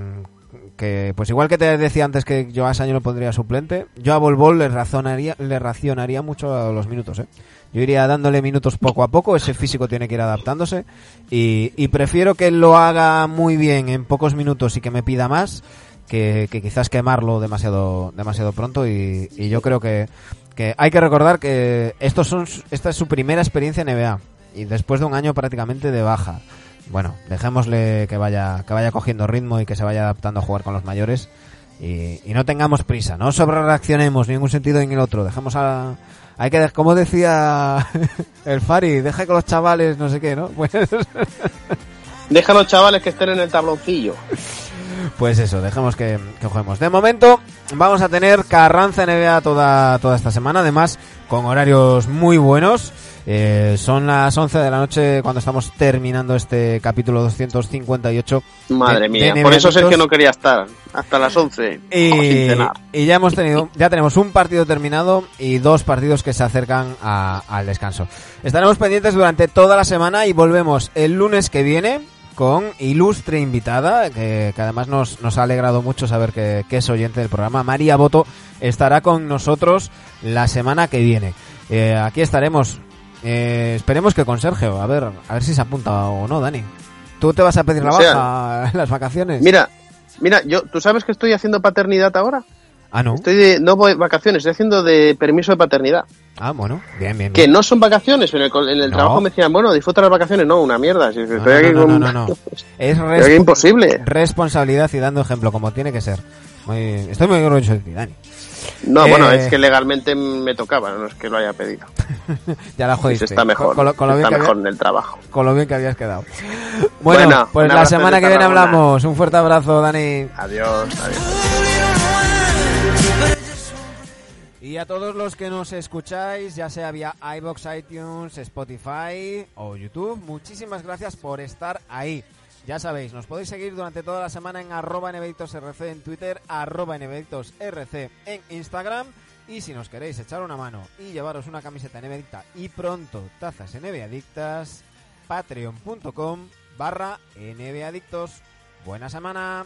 que pues igual que te decía antes que yo a año lo pondría suplente, yo a Volvol le razonaría, le racionaría mucho los minutos, ¿eh? Yo iría dándole minutos poco a poco, ese físico tiene que ir adaptándose y, prefiero que lo haga muy bien en pocos minutos y que me pida más que, quizás quemarlo demasiado demasiado pronto y, yo creo que, que hay que recordar que estos son esta es su primera experiencia en NBA y después de un año prácticamente de baja bueno, dejémosle que vaya, que vaya cogiendo ritmo y que se vaya adaptando a jugar con los mayores y, no tengamos prisa, no sobre reaccionemos ni en un sentido ni en el otro, dejemos a, hay que, como decía el Fari, deja que los chavales, no sé qué, ¿no? Pues... Deja a los chavales que estén en el tabloncillo. Pues eso, dejemos que, que, juguemos. De momento, vamos a tener Carranza NBA toda, toda esta semana, además con horarios muy buenos. Eh, son las 11 de la noche cuando estamos terminando este capítulo 258. Madre mía, por eso sé que no quería estar hasta las 11. Y, ya hemos tenido, ya tenemos un partido terminado y dos partidos que se acercan al descanso. Estaremos pendientes durante toda la semana y volvemos el lunes que viene con ilustre invitada, que, además nos, nos, ha alegrado mucho saber que, que, es oyente del programa. María Boto estará con nosotros la semana que viene. Eh, aquí estaremos eh, esperemos que con Sergio, a ver, a ver si se apunta o no, Dani. ¿Tú te vas a pedir la baja en las vacaciones? Mira, mira, yo, ¿tú sabes que estoy haciendo paternidad ahora? Ah, no. Estoy de, no voy vacaciones, estoy haciendo de permiso de paternidad. Ah, bueno, bien, bien. Que no son vacaciones, pero en el, trabajo me decían, bueno, disfruta las vacaciones. No, una mierda. Si estoy aquí no, no, no, Es imposible. Responsabilidad y dando ejemplo, como tiene que ser. estoy muy orgulloso de ti, Dani. No, bueno, es eh, que legalmente me tocaba, no es que lo haya pedido. ya la jodiste. Está mejor, con, lo, está mejor en el trabajo. Con lo bien que habías quedado. Bueno, pues la semana que viene hablamos. Un fuerte abrazo, Dani. Adiós, adiós. Y a todos los que nos escucháis, ya sea vía iBox, iTunes, Spotify o YouTube, muchísimas gracias por estar ahí. Ya sabéis, nos podéis seguir durante toda la semana en arroba rc en Twitter, arroba rc en Instagram. Y si nos queréis echar una mano y llevaros una camiseta Nevedicta y pronto tazas patreon.com barra nbadictos. Buena semana.